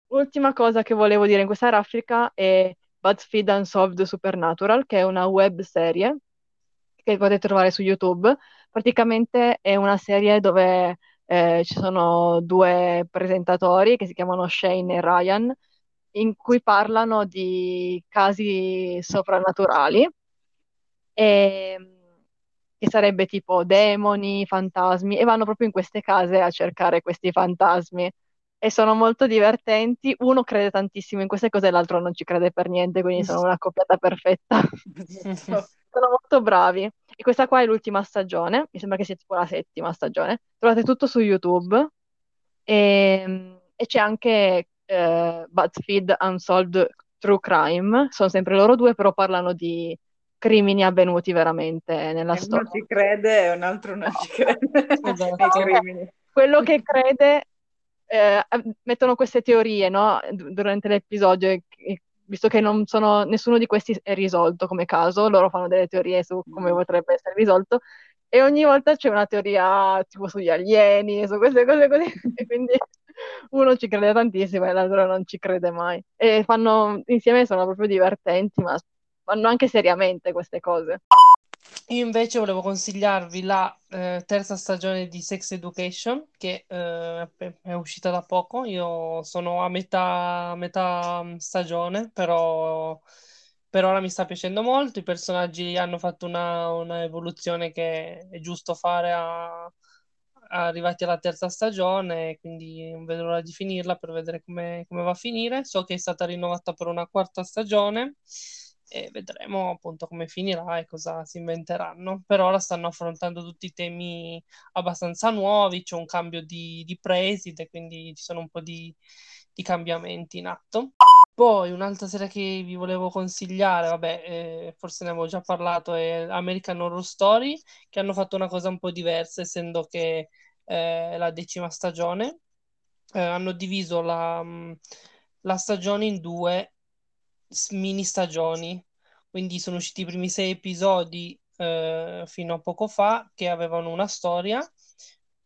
Ultima cosa che volevo dire in questa raffica è BuzzFeed Unsolved Supernatural, che è una web serie che potete trovare su YouTube. Praticamente è una serie dove eh, ci sono due presentatori che si chiamano Shane e Ryan, in cui parlano di casi soprannaturali, e, che sarebbe tipo demoni, fantasmi, e vanno proprio in queste case a cercare questi fantasmi. E sono molto divertenti. Uno crede tantissimo in queste cose, l'altro non ci crede per niente, quindi sono una coppiata perfetta. Sono molto bravi. E questa qua è l'ultima stagione, mi sembra che sia tipo la settima stagione. Trovate tutto su YouTube e, e c'è anche eh, BuzzFeed Unsolved True Crime. Sono sempre loro due, però parlano di crimini avvenuti veramente nella E uno storia. ci crede e un altro non ci crede Esatto. Quello che crede, eh, mettono queste teorie, no? d- Durante l'episodio, e- e visto che non sono, nessuno di questi è risolto come caso, loro fanno delle teorie su come Mm. potrebbe essere risolto. E ogni volta c'è una teoria tipo sugli alieni, su queste cose così, e quindi uno ci crede tantissimo e l'altro non ci crede mai. E fanno insieme, sono proprio divertenti, ma fanno anche seriamente queste cose. Io invece volevo consigliarvi la eh, terza stagione di Sex Education che eh, è uscita da poco. Io sono a metà, metà stagione, però per ora mi sta piacendo molto. I personaggi hanno fatto una, una evoluzione che è giusto fare a- arrivati alla terza stagione, quindi non vedo l'ora di finirla per vedere come va a finire. So che è stata rinnovata per una quarta stagione e vedremo appunto come finirà e cosa si inventeranno. Per ora stanno affrontando tutti i temi abbastanza nuovi, c'è un cambio di, di preside, quindi ci sono un po' di, di cambiamenti in atto. Poi un'altra serie che vi volevo consigliare, vabbè, eh, forse ne avevo già parlato, è American Horror Story, che hanno fatto una cosa un po' diversa, essendo che eh, la decima stagione. Eh, hanno diviso la, mh, la stagione in due mini stagioni, quindi sono usciti i primi sei episodi eh, fino a poco fa che avevano una storia.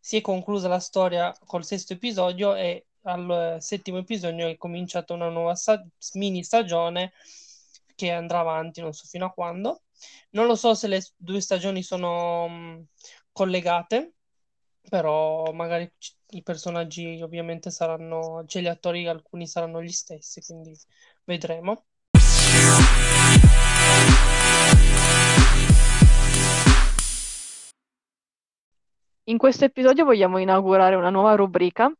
Si è conclusa la storia col sesto episodio e al settimo episodio è cominciata una nuova sta- mini stagione che andrà avanti, non so fino a quando. Non lo so se le due stagioni sono mh, collegate, però magari i personaggi ovviamente saranno, cioè gli attori alcuni saranno gli stessi, quindi vedremo. In questo episodio vogliamo inaugurare una nuova rubrica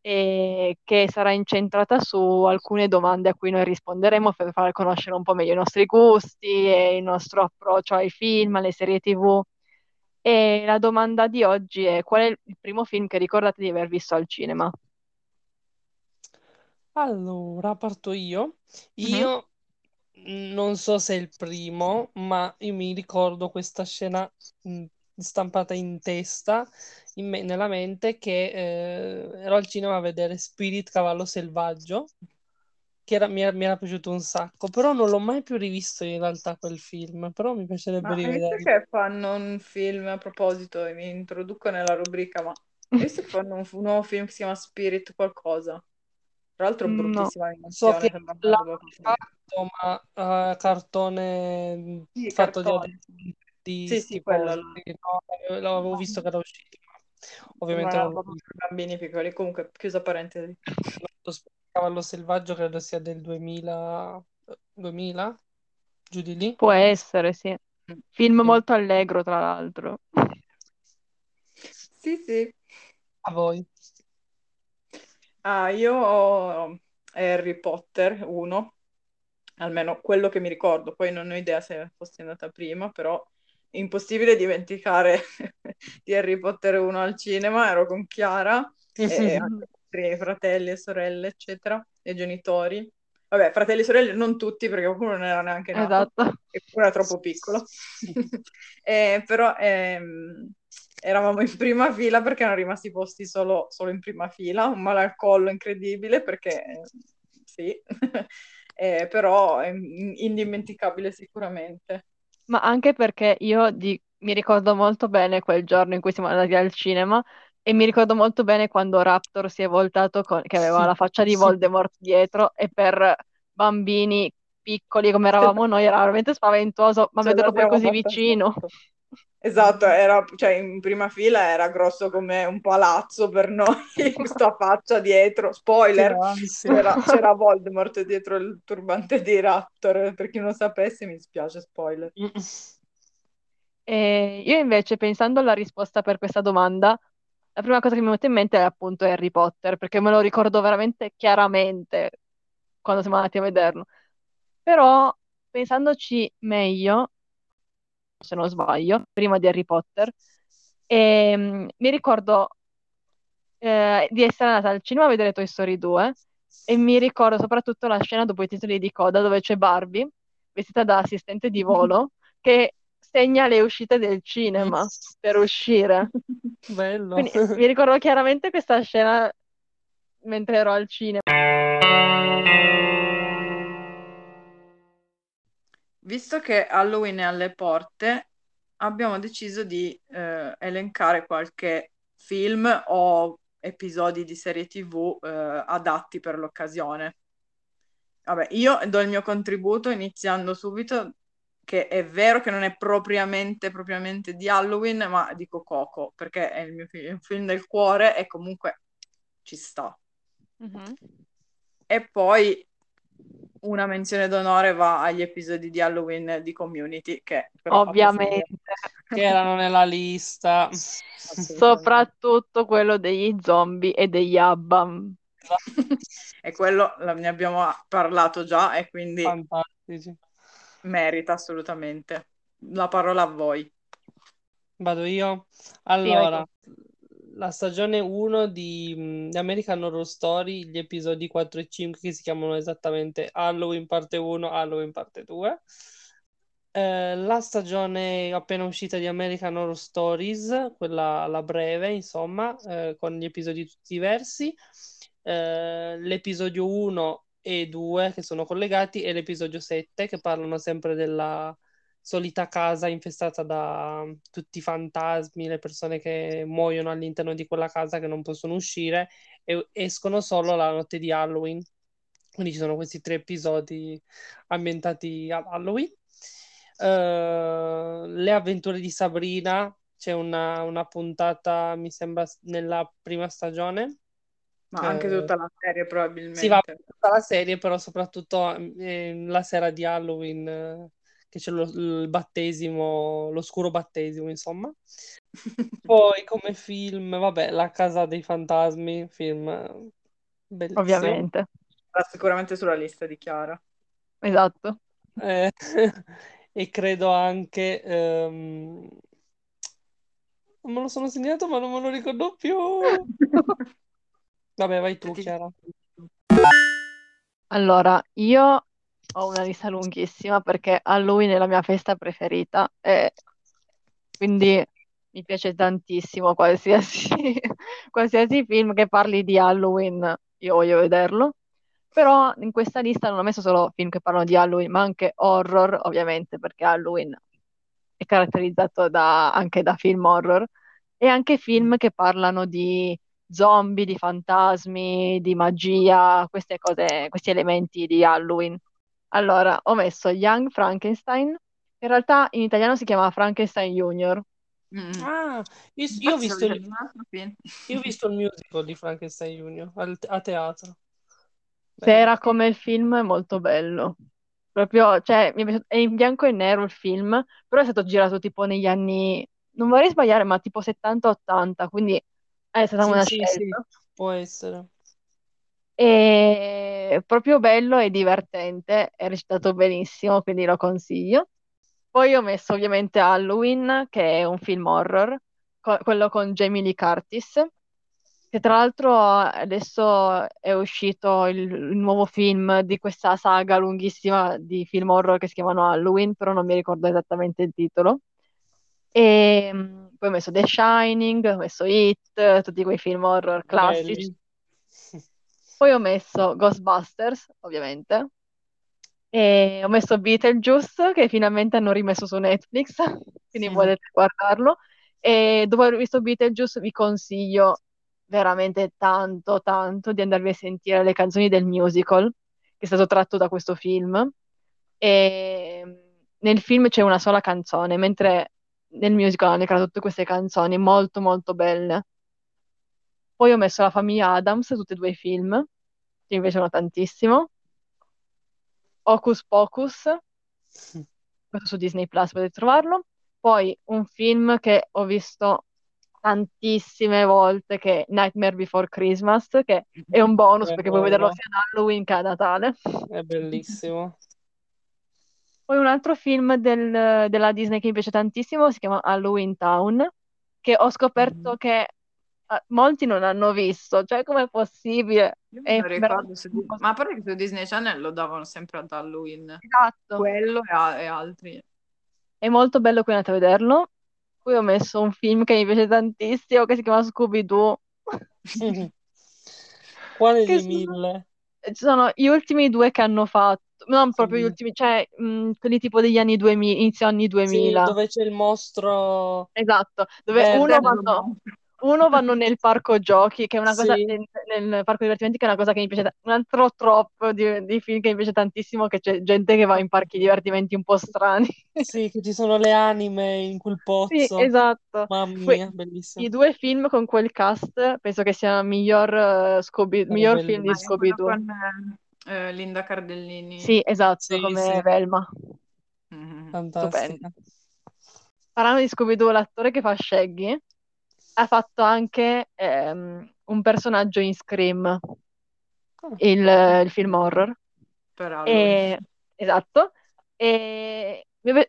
eh, che sarà incentrata su alcune domande a cui noi risponderemo per far conoscere un po' meglio i nostri gusti e il nostro approccio ai film, alle serie TV. E la domanda di oggi è: qual è il primo film che ricordate di aver visto al cinema? Allora, parto io. Mhm. Io non so se è il primo, ma io mi ricordo questa scena mh, stampata in testa, in me- nella mente, che eh, ero al cinema a vedere Spirit Cavallo Selvaggio, che era- mi, era, mi era piaciuto un sacco, però non l'ho mai più rivisto in realtà quel film, però mi piacerebbe Ma rivederlo. che fanno un film a proposito, e mi introduco nella rubrica, ma visto che fanno un, un nuovo film che si chiama Spirit qualcosa? Tra l'altro No. bruttissima So animazione, che l'hanno fatto, ma eh, cartone Sì, fatto cartone. di Sì, sì, quello. no, l'avevo visto che era uscito, ovviamente non per bambini piccoli. Comunque, chiusa parentesi. Lo Cavallo Selvaggio credo sia del 2000, 2000, giù di lì. Può essere, sì. Film Sì. molto allegro, tra l'altro. Sì, sì. A voi. Ah, io ho Harry Potter 1, almeno quello che mi ricordo, poi non ho idea se fossi andata prima, però impossibile dimenticare di Harry Potter 1 al cinema, ero con Chiara e anche i miei fratelli e sorelle, eccetera, e genitori. Vabbè, fratelli e sorelle non tutti, perché qualcuno non era neanche nato, Esatto. e qualcuno era troppo piccolo. Eh, però ehm, eravamo in prima fila perché erano rimasti posti solo, solo in prima fila, un male al collo incredibile perché sì, Eh, però è indimenticabile sicuramente. Ma anche perché io di- mi ricordo molto bene quel giorno in cui siamo andati al cinema e mi ricordo molto bene quando Raptor si è voltato con- che aveva la faccia di Voldemort dietro e per bambini piccoli come eravamo noi era veramente spaventoso, ma Ce vederlo poi l'abbiamo così fatta vicino. sotto. Esatto, era, cioè in prima fila era grosso come un palazzo per noi, questa faccia dietro, spoiler, c'era, c'era Voldemort dietro il turbante di Raptor, per chi non sapesse mi spiace, spoiler. E io invece, pensando alla risposta per questa domanda, la prima cosa che mi è venuta in mente è appunto Harry Potter, perché me lo ricordo veramente chiaramente quando siamo andati a vederlo. Però, pensandoci meglio, se non sbaglio, prima di Harry Potter, ehm, mi ricordo eh, di essere andata al cinema a vedere Toy Story 2 e mi ricordo soprattutto la scena dopo i titoli di coda dove c'è Barbie, vestita da assistente di volo, che segna le uscite del cinema per uscire. Bello. Quindi mi ricordo chiaramente questa scena mentre ero al cinema. Visto che Halloween è alle porte, abbiamo deciso di eh, elencare qualche film o episodi di serie TV eh, adatti per l'occasione. Vabbè, io do il mio contributo iniziando subito, che è vero che non è propriamente, propriamente di Halloween, ma dico Coco, perché è il mio fi- un film del cuore e comunque ci sta. Mhm. E poi una menzione d'onore va agli episodi di Halloween di Community, che Ovviamente. Che erano nella lista. Soprattutto quello degli zombie e degli ABBA. E quello ne abbiamo parlato già e quindi Fantastici. merita assolutamente. La parola a voi. Vado io? Sì, Allora, vai la stagione 1 di mm, di American Horror Story, gli episodi 4 e 5 che si chiamano esattamente Halloween parte 1, Halloween parte 2. Eh, la stagione appena uscita di American Horror Stories, quella la breve, insomma, eh, con gli episodi tutti diversi. Eh, l'episodio 1 e 2 che sono collegati e l'episodio 7 che parlano sempre della solita casa infestata da tutti i fantasmi, le persone che muoiono all'interno di quella casa che non possono uscire e escono solo la notte di Halloween. Quindi ci sono questi tre episodi ambientati a Halloween. Uh, le avventure di Sabrina, c'è una, una, puntata, mi sembra, nella prima stagione. Ma anche uh, tutta la serie probabilmente. Sì, va tutta la serie, però soprattutto eh, la sera di Halloween, eh, che c'è lo, il battesimo, l'oscuro battesimo, insomma. Poi come film, vabbè, La Casa dei Fantasmi, film bellissimo. Ovviamente. Sarà sicuramente sulla lista di Chiara. Esatto. Eh, e credo anche... Um... Non me lo sono segnato, ma non me lo ricordo più. Vabbè, vai tu, Chiara. Allora, io ho una lista lunghissima perché Halloween è la mia festa preferita e quindi mi piace tantissimo qualsiasi, qualsiasi film che parli di Halloween, io voglio vederlo però in questa lista non ho messo solo film che parlano di Halloween, ma anche horror, ovviamente, perché Halloween è caratterizzato da, anche da film horror, e anche film che parlano di zombie, di fantasmi, di magia, cose, questi elementi di Halloween. Allora, ho messo Young Frankenstein, in realtà in italiano si chiama Frankenstein Junior. Mm. Ah, io, io, ho visto il, io ho visto il musical di Frankenstein Junior a teatro. Era come il film, è molto bello. Proprio, cioè, mi è, in bianco e nero il film, però è stato girato tipo negli anni, non vorrei sbagliare, ma tipo 70-80, quindi è stata Sì, una sì, sì, scelta. può essere. Proprio bello e divertente, è recitato benissimo, quindi lo consiglio. Poi ho messo ovviamente Halloween, che è un film horror, co- quello con Jamie Lee Curtis, che tra l'altro adesso è uscito il, il, nuovo film di questa saga lunghissima di film horror che si chiamano Halloween, però non mi ricordo esattamente il titolo. E mm, poi ho messo The Shining, ho messo It, tutti quei film horror classici. Belli. Poi ho messo Ghostbusters, ovviamente. E ho messo Beetlejuice, che finalmente hanno rimesso su Netflix, quindi potete guardarlo. E dopo aver visto Beetlejuice vi consiglio veramente tanto, tanto di andarvi a sentire le canzoni del musical, che è stato tratto da questo film. E mm, nel film c'è una sola canzone, mentre nel musical hanno creato tutte queste canzoni molto molto belle. Poi ho messo la famiglia Adams, tutti e due i film, che mi piacciono tantissimo. Hocus Pocus, questo su Disney Plus potete trovarlo. Poi un film che ho visto tantissime volte che Nightmare Before Christmas, che è un bonus perché puoi vederlo sia ad Halloween che a Natale. È bellissimo. Poi un altro film del, della Disney che mi piace tantissimo si chiama Halloween Town, che ho scoperto mm. che molti non hanno visto, cioè com'è possibile? È ricordo su, ma a parte che su Disney Channel lo davano sempre ad Halloween. Esatto. Quello e, e altri. È molto bello qui andate a vederlo cui ho messo un film che mi piace tantissimo che si chiama Scooby-Doo. Quale di mille? Ci sono gli ultimi due che hanno fatto, non proprio sì. gli ultimi, cioè mh, quelli tipo degli anni 2000, inizio anni 2000. Sì, dove c'è il mostro. Esatto, dove eh, uno vanno, uno vanno nel parco giochi, che è una cosa sì. nel, nel, parco divertimenti, che è una cosa che mi piace, un altro troppo di, di, film che mi piace tantissimo, che c'è gente che va in parchi divertimenti un po' strani. Sì, che ci sono le anime in quel pozzo. Sì, esatto. Mamma mia, bellissimo. I due film con quel cast penso che sia il miglior, uh, Scooby, miglior film di Scooby-Doo. Con uh, Linda Cardellini. Sì, esatto, sì, come sì. Velma. Mm-hmm. Fantastico. Parlando di Scooby-Doo, l'attore che fa Shaggy ha fatto anche ehm, un personaggio in Scream, oh. il, il, film horror. E, esatto. E,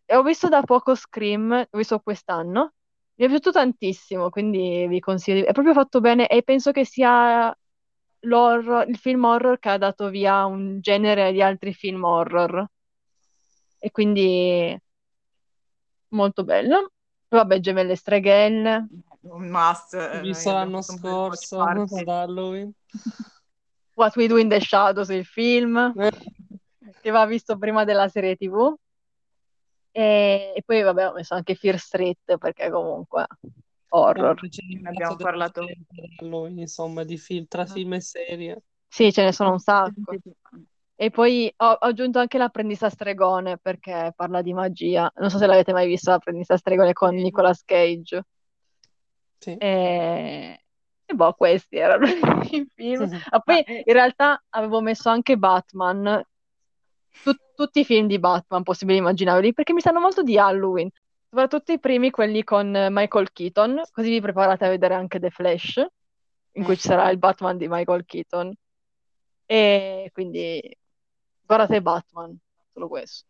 ho visto da poco Scream, ho visto quest'anno. Mi è piaciuto tantissimo, quindi vi consiglio. È proprio fatto bene e penso che sia il film horror che ha dato via un genere di altri film horror. E quindi molto bello. Vabbè, Gemelle Streghelle un must. Visto l'anno scorso ad Halloween. What We Do in the Shadows, il film, eh. che va visto prima della serie TV. E, e poi vabbè ho messo anche Fear Street perché comunque horror. Ne abbiamo parlato. Lui, insomma, di film, tra Ah. film e serie. Sì, ce ne sono un sacco. E poi ho, ho aggiunto anche l'apprendista stregone perché parla di magia. Non so se l'avete mai visto l'apprendista stregone con. Nicolas Cage. Sì. E, e boh, questi erano i film. Ma poi Ah, eh. in realtà avevo messo anche Batman, Tut- tutti i film di Batman possibili e immaginabili, perché mi stanno molto di Halloween, soprattutto i primi, quelli con eh, Michael Keaton, così vi preparate a vedere anche The Flash, in cui Mm. ci sarà il Batman di Michael Keaton. E quindi guardate Batman, solo questo.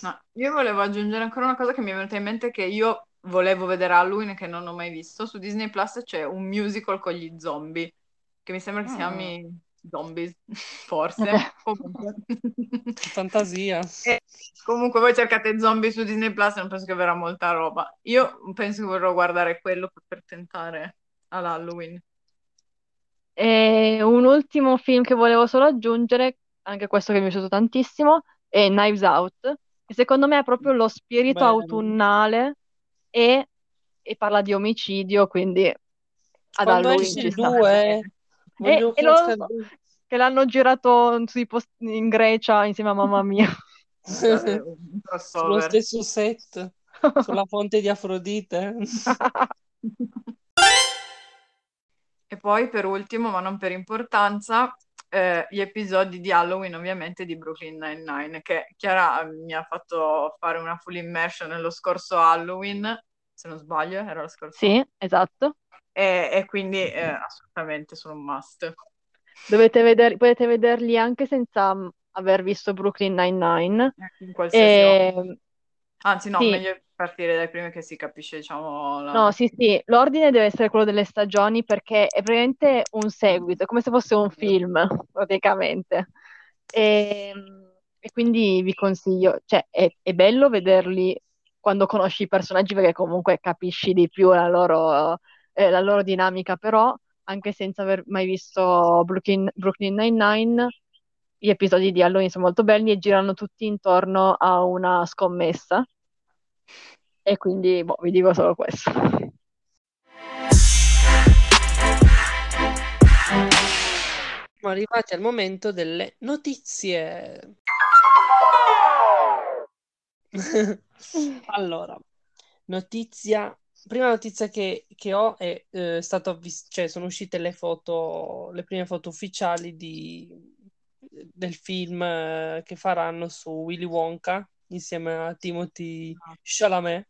No, io volevo aggiungere ancora una cosa che mi è venuta in mente che io volevo vedere Halloween che non ho mai visto. Su Disney Plus c'è un musical con gli zombie, che mi sembra che si Mm. chiami Zombies, forse. Comunque. Fantasia. E comunque voi cercate zombie su Disney Plus e non penso che verrà molta roba. Io penso che vorrò guardare quello per, tentare all'Halloween. E un ultimo film che volevo solo aggiungere, anche questo che mi è piaciuto tantissimo, è Knives Out, che secondo me è proprio lo spirito Bello. autunnale e, e parla di omicidio, quindi ad Quando Halloween ci sta. 2, voglio e lo so. Che l'hanno girato post- in Grecia insieme a mamma mia. Eh, sullo stesso set, sulla fonte di Afrodite. E poi per ultimo, ma non per importanza, eh, gli episodi di Halloween ovviamente di Brooklyn Nine-Nine, che Chiara eh, mi ha fatto fare una full immersion nello scorso Halloween, se non sbaglio, era lo scorso. Sì, esatto. E, e quindi eh, assolutamente sono un must. Dovete veder- potete vederli anche senza mm, aver visto Brooklyn Nine-Nine. In qualsiasi. E, Anzi, no, sì. meglio partire dai primi che si capisce, diciamo, la... No, sì, sì, l'ordine deve essere quello delle stagioni perché è praticamente un seguito, è come se fosse un film, praticamente. E, e quindi vi consiglio, cioè è, è bello vederli quando conosci i personaggi perché comunque capisci di più la loro, eh, la loro dinamica, però anche senza aver mai visto Brooklyn, Brooklyn Nine-Nine, gli episodi di Halloween sono molto belli e girano tutti intorno a una scommessa. E quindi boh, vi dico solo questo. Siamo arrivati al momento delle notizie. Allora, notizia, prima notizia che, che ho è eh, stato vis- cioè sono uscite le foto, le prime foto ufficiali di, del film eh, che faranno su Willy Wonka insieme a Timothy Chalamet.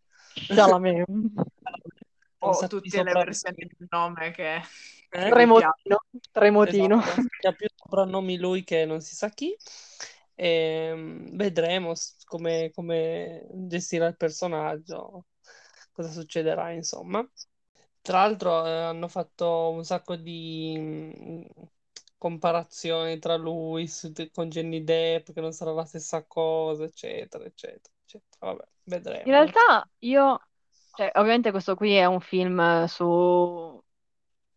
Chalamet. o qui tutte le versioni del nome che... Eh? Tremotino, tremotino. Esatto, che ha più soprannomi lui che non si sa chi. Ehm, vedremo come, come gestirà il personaggio, cosa succederà, insomma. Tra l'altro, eh, hanno fatto un sacco di comparazioni tra lui su- con Jenny Depp, che non sarà la stessa cosa, eccetera, eccetera, eccetera. Vabbè, vedremo. In realtà io, cioè, ovviamente questo qui è un film eh, su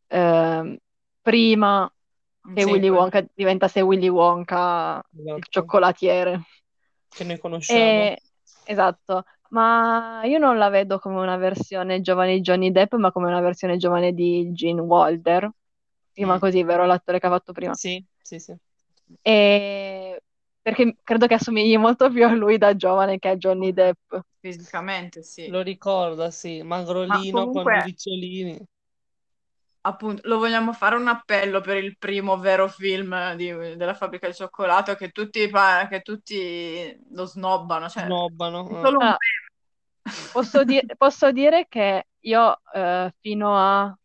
ehm, prima che Sì, Willy. Wonka diventasse Willy Wonka il Esatto, cioccolatiere. che noi conosciamo. E- esatto, ma io non la vedo come una versione giovane di Johnny Depp, ma come una versione giovane di Gene Wilder. Chiama Mm. così, vero? L'attore che ha fatto prima. Sì, sì, sì. E perché credo che assomigli molto più a lui da giovane che a Johnny Depp. Fisicamente sì. Lo ricorda, sì, magrolino con comunque- i ricciolini. Appunto, lo vogliamo fare un appello per il primo vero film di- della fabbrica di cioccolato che tutti, che tutti lo snobbano, cioè Snobbano. eh. solo un Ah. Posso, di- posso dire che io eh, fino a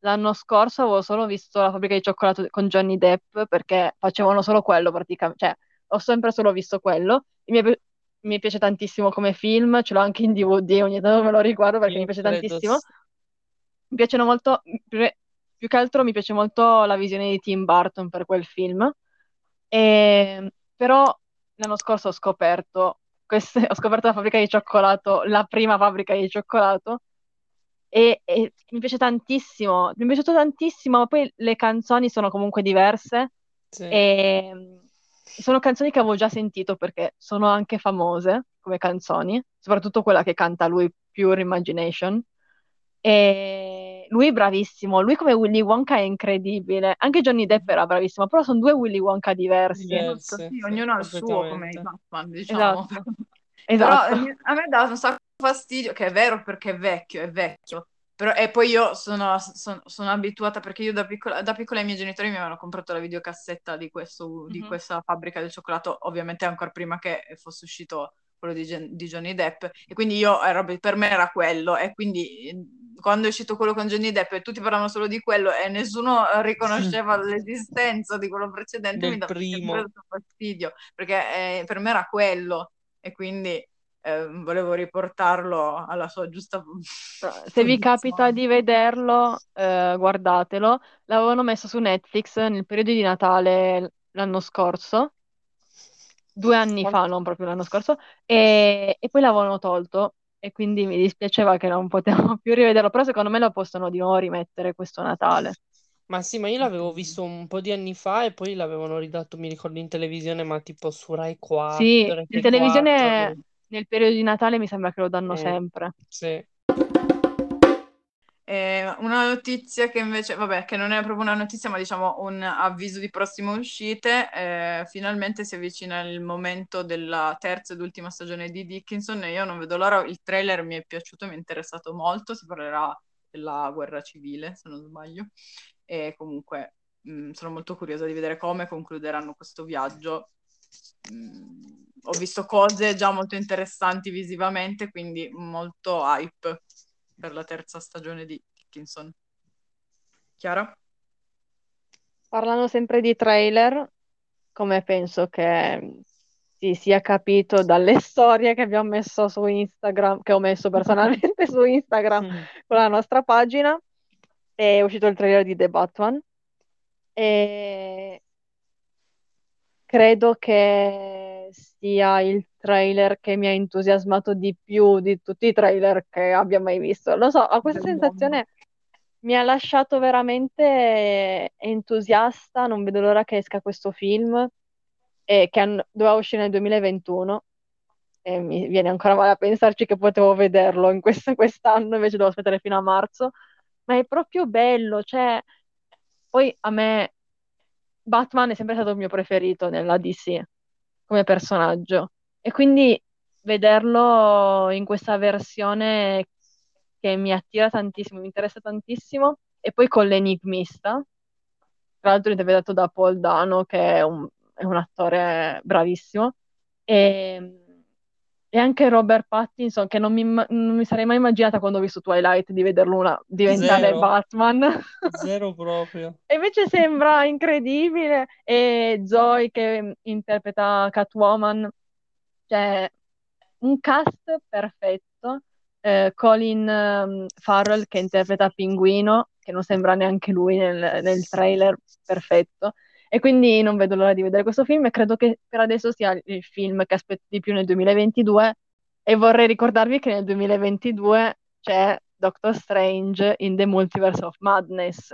l'anno scorso avevo solo visto la fabbrica di cioccolato con Johnny Depp perché facevano solo quello praticamente, cioè ho sempre solo visto quello. Mi, è mi piace tantissimo come film, ce l'ho anche in DVD, ogni tanto me lo riguardo perché mi piace tantissimo. Mi piacciono molto, più più che altro mi piace molto la visione di Tim Burton per quel film. E, però l'anno scorso ho scoperto, queste- ho scoperto la fabbrica di cioccolato, la prima fabbrica di cioccolato, e, e mi piace tantissimo, mi è piaciuto tantissimo, ma poi le canzoni sono comunque diverse Sì. e sono canzoni che avevo già sentito perché sono anche famose. come canzoni, soprattutto quella che canta lui, Pure Imagination. E lui è bravissimo, lui come Willy Wonka è incredibile, anche Johnny Depp era bravissimo, però sono due Willy Wonka diversi. Diversi, Sì, sì, ognuno ha il suo come i. Batman, diciamo. Esatto, Però esatto. eh, a me dà un sacco fastidio, che è vero perché è vecchio, è vecchio. Però, e poi io sono, sono- sono abituata perché io da piccola, da piccola i miei genitori mi avevano comprato la videocassetta di, questo, di Mhm. questa fabbrica del cioccolato, ovviamente ancora prima che fosse uscito quello di, Gen- di Johnny Depp. E quindi io ero, per me era quello. E quindi eh, quando è uscito quello con Johnny Depp e tutti parlavano solo di quello e nessuno eh, riconosceva l'esistenza di quello precedente, mi Del dava primo. sempre fastidio perché eh, per me era quello. E quindi eh, volevo riportarlo alla sua giusta Se vi capita di vederlo, eh, guardatelo. L'avevano messo su Netflix nel periodo di Natale l'anno scorso, due anni fa, non proprio l'anno scorso, e, e poi l'avevano tolto e quindi mi dispiaceva che non potevamo più rivederlo, però secondo me lo possono di nuovo rimettere questo Natale. Ma sì, ma io l'avevo visto un po' di anni fa e poi l'avevano ridato, mi ricordo, in televisione, ma tipo su Rai 4, Sì, in televisione 4. Nel periodo di Natale mi sembra che lo danno Mm, sempre. sì. Eh, una notizia che invece, vabbè, che non è proprio una notizia, ma diciamo un avviso di prossime uscite. eh, finalmente si avvicina il momento della terza ed ultima stagione di Dickinson e io non vedo l'ora. Il trailer mi è piaciuto, mi è interessato molto. Si parlerà della guerra civile, se non sbaglio. E comunque mh, sono molto curiosa di vedere come concluderanno questo viaggio. Mm, ho visto cose già molto interessanti visivamente, quindi molto hype per la terza stagione di Dickinson. Chiara? Parlando sempre di trailer, come penso che si sia capito dalle storie che abbiamo messo su Instagram, che ho messo personalmente su Instagram Mm. con la nostra pagina, è uscito il trailer di The Batman e credo che sia il trailer che mi ha entusiasmato di più di tutti i trailer che abbia mai visto. Lo so, ho questa sensazione mi ha lasciato veramente entusiasta, non vedo l'ora che esca questo film, e che han- doveva uscire nel 2021, e mi viene ancora male a pensarci che potevo vederlo in questo- quest'anno, invece devo aspettare fino a marzo, ma è proprio bello, cioè, poi a me Batman è sempre stato il mio preferito nella DC come personaggio, e quindi vederlo in questa versione che mi attira tantissimo, mi interessa tantissimo, e poi con l'enigmista, tra l'altro interpretato da Paul Dano, che è un, è un attore bravissimo, e, e anche Robert Pattinson, che non mi, non mi sarei mai immaginata quando ho visto Twilight di vederlo una- diventare Zero. Batman. Zero proprio. E invece sembra incredibile. E Zoe che interpreta Catwoman, cioè un cast perfetto. Eh, Colin ehm, Farrell che interpreta Pinguino, che non sembra neanche lui nel, nel trailer, perfetto. E quindi non vedo l'ora di vedere questo film e credo che per adesso sia il film che aspetto di più nel 2022 e vorrei ricordarvi che nel 2022 c'è Doctor Strange in The Multiverse of Madness,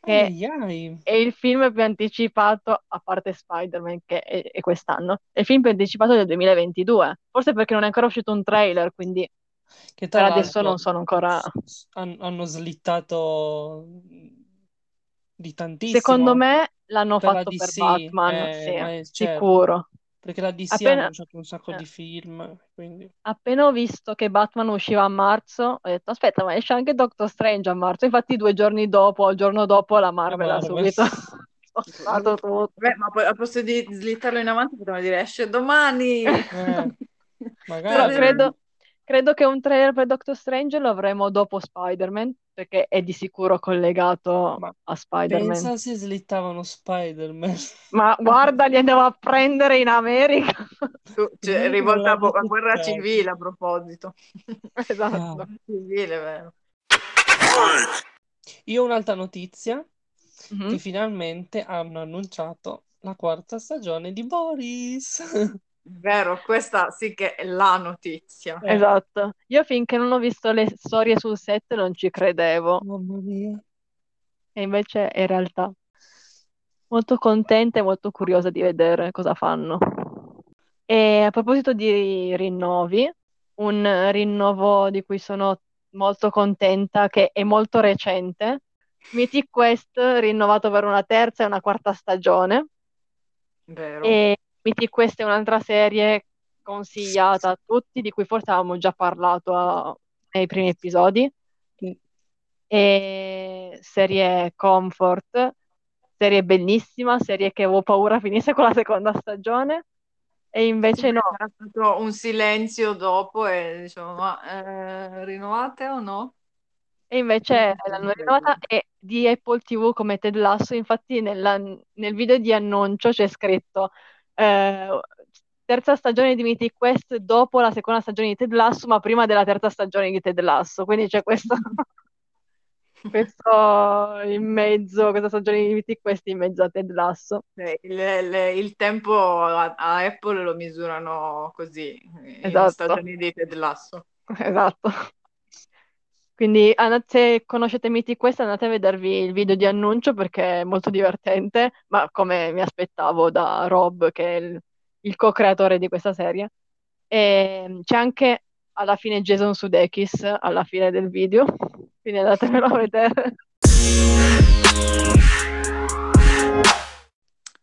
che Ai, ai. è il film più anticipato, a parte Spider-Man che è, è quest'anno, è il film più anticipato del 2022, forse perché non è ancora uscito un trailer, quindi Che per adesso non sono ancora... hanno slittato di Secondo tantissimo me l'hanno per la fatto per Batman, eh, sì, certo, sicuro. perché la DC ha Appena, annunciato un sacco eh, di film, quindi appena ho visto che Batman usciva a marzo, ho detto aspetta, ma esce anche Doctor Strange a marzo. Infatti due giorni dopo, il giorno dopo, la la Marvel ha Marvel. subito tutto. Beh, ma poi al posto di slittarlo in avanti potevamo dire esce domani. Eh, Però magari. credo, credo che un trailer per Doctor Strange lo avremo dopo Spider-Man, perché è di sicuro collegato Ma a Spider-Man. pensa se slittavano Spider-Man. Ma guarda, li andiamo a prendere in America. Cioè, rivolta a, guerra civile a proposito. Esatto. Ah. Civile, vero. Io ho un'altra notizia, Mhm. che finalmente hanno annunciato la quarta stagione di Boris. Vero, questa sì che è la notizia. Eh, Esatto. Io finché non ho visto le storie sul set non ci credevo, mamma mia. e invece è realtà. Molto contenta e molto curiosa di vedere cosa fanno. E a proposito di rinnovi, un rinnovo di cui sono molto contenta, che è molto recente, Mythic Quest rinnovato per una terza e una quarta stagione. Vero. E Mythic Quest è un'altra serie consigliata a tutti, di cui forse avevamo già parlato a- nei primi episodi. E serie comfort, serie bellissima, serie che avevo paura finisse con la seconda stagione. E invece Sì, no, C'era stato un silenzio dopo e diciamo, ma eh, rinnovate o no? e invece l'hanno rinnovata e di Apple TV come Ted Lasso, infatti nella- nel video di annuncio c'è scritto eh, terza stagione di Mythic Quest dopo la seconda stagione di Ted Lasso, ma prima della terza stagione di Ted Lasso, quindi c'è questo, questo in mezzo, questa stagione di Mythic Quest in mezzo a Ted Lasso. Eh, Il, il- il tempo a, a Apple lo misurano così, in Esatto, stagioni di Ted Lasso. esatto. Quindi se conoscete Mythic Quest andate a vedervi il video di annuncio perché è molto divertente, ma come mi aspettavo da Rob, che è il, il co-creatore di questa serie. E c'è anche alla fine Jason Sudeikis alla fine del video, quindi andatevelo a vedere.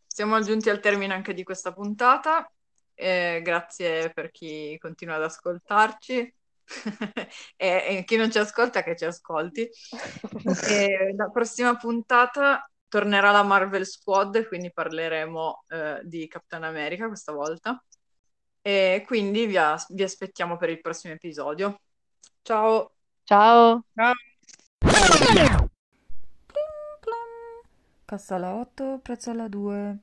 Siamo giunti al termine anche di questa puntata. Eh, grazie per chi continua ad ascoltarci e, e chi non ci ascolta che ci ascolti. E la prossima puntata tornerà la Marvel Squad, quindi parleremo eh, di Capitan America questa volta. E quindi vi, as- vi aspettiamo per il prossimo episodio. Ciao! Ciao! Ciao! Cassa alla 8, prezzo alla 2.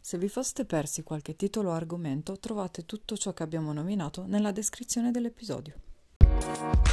Se vi foste persi qualche titolo o argomento, trovate tutto ciò che abbiamo nominato nella descrizione dell'episodio. Thank you.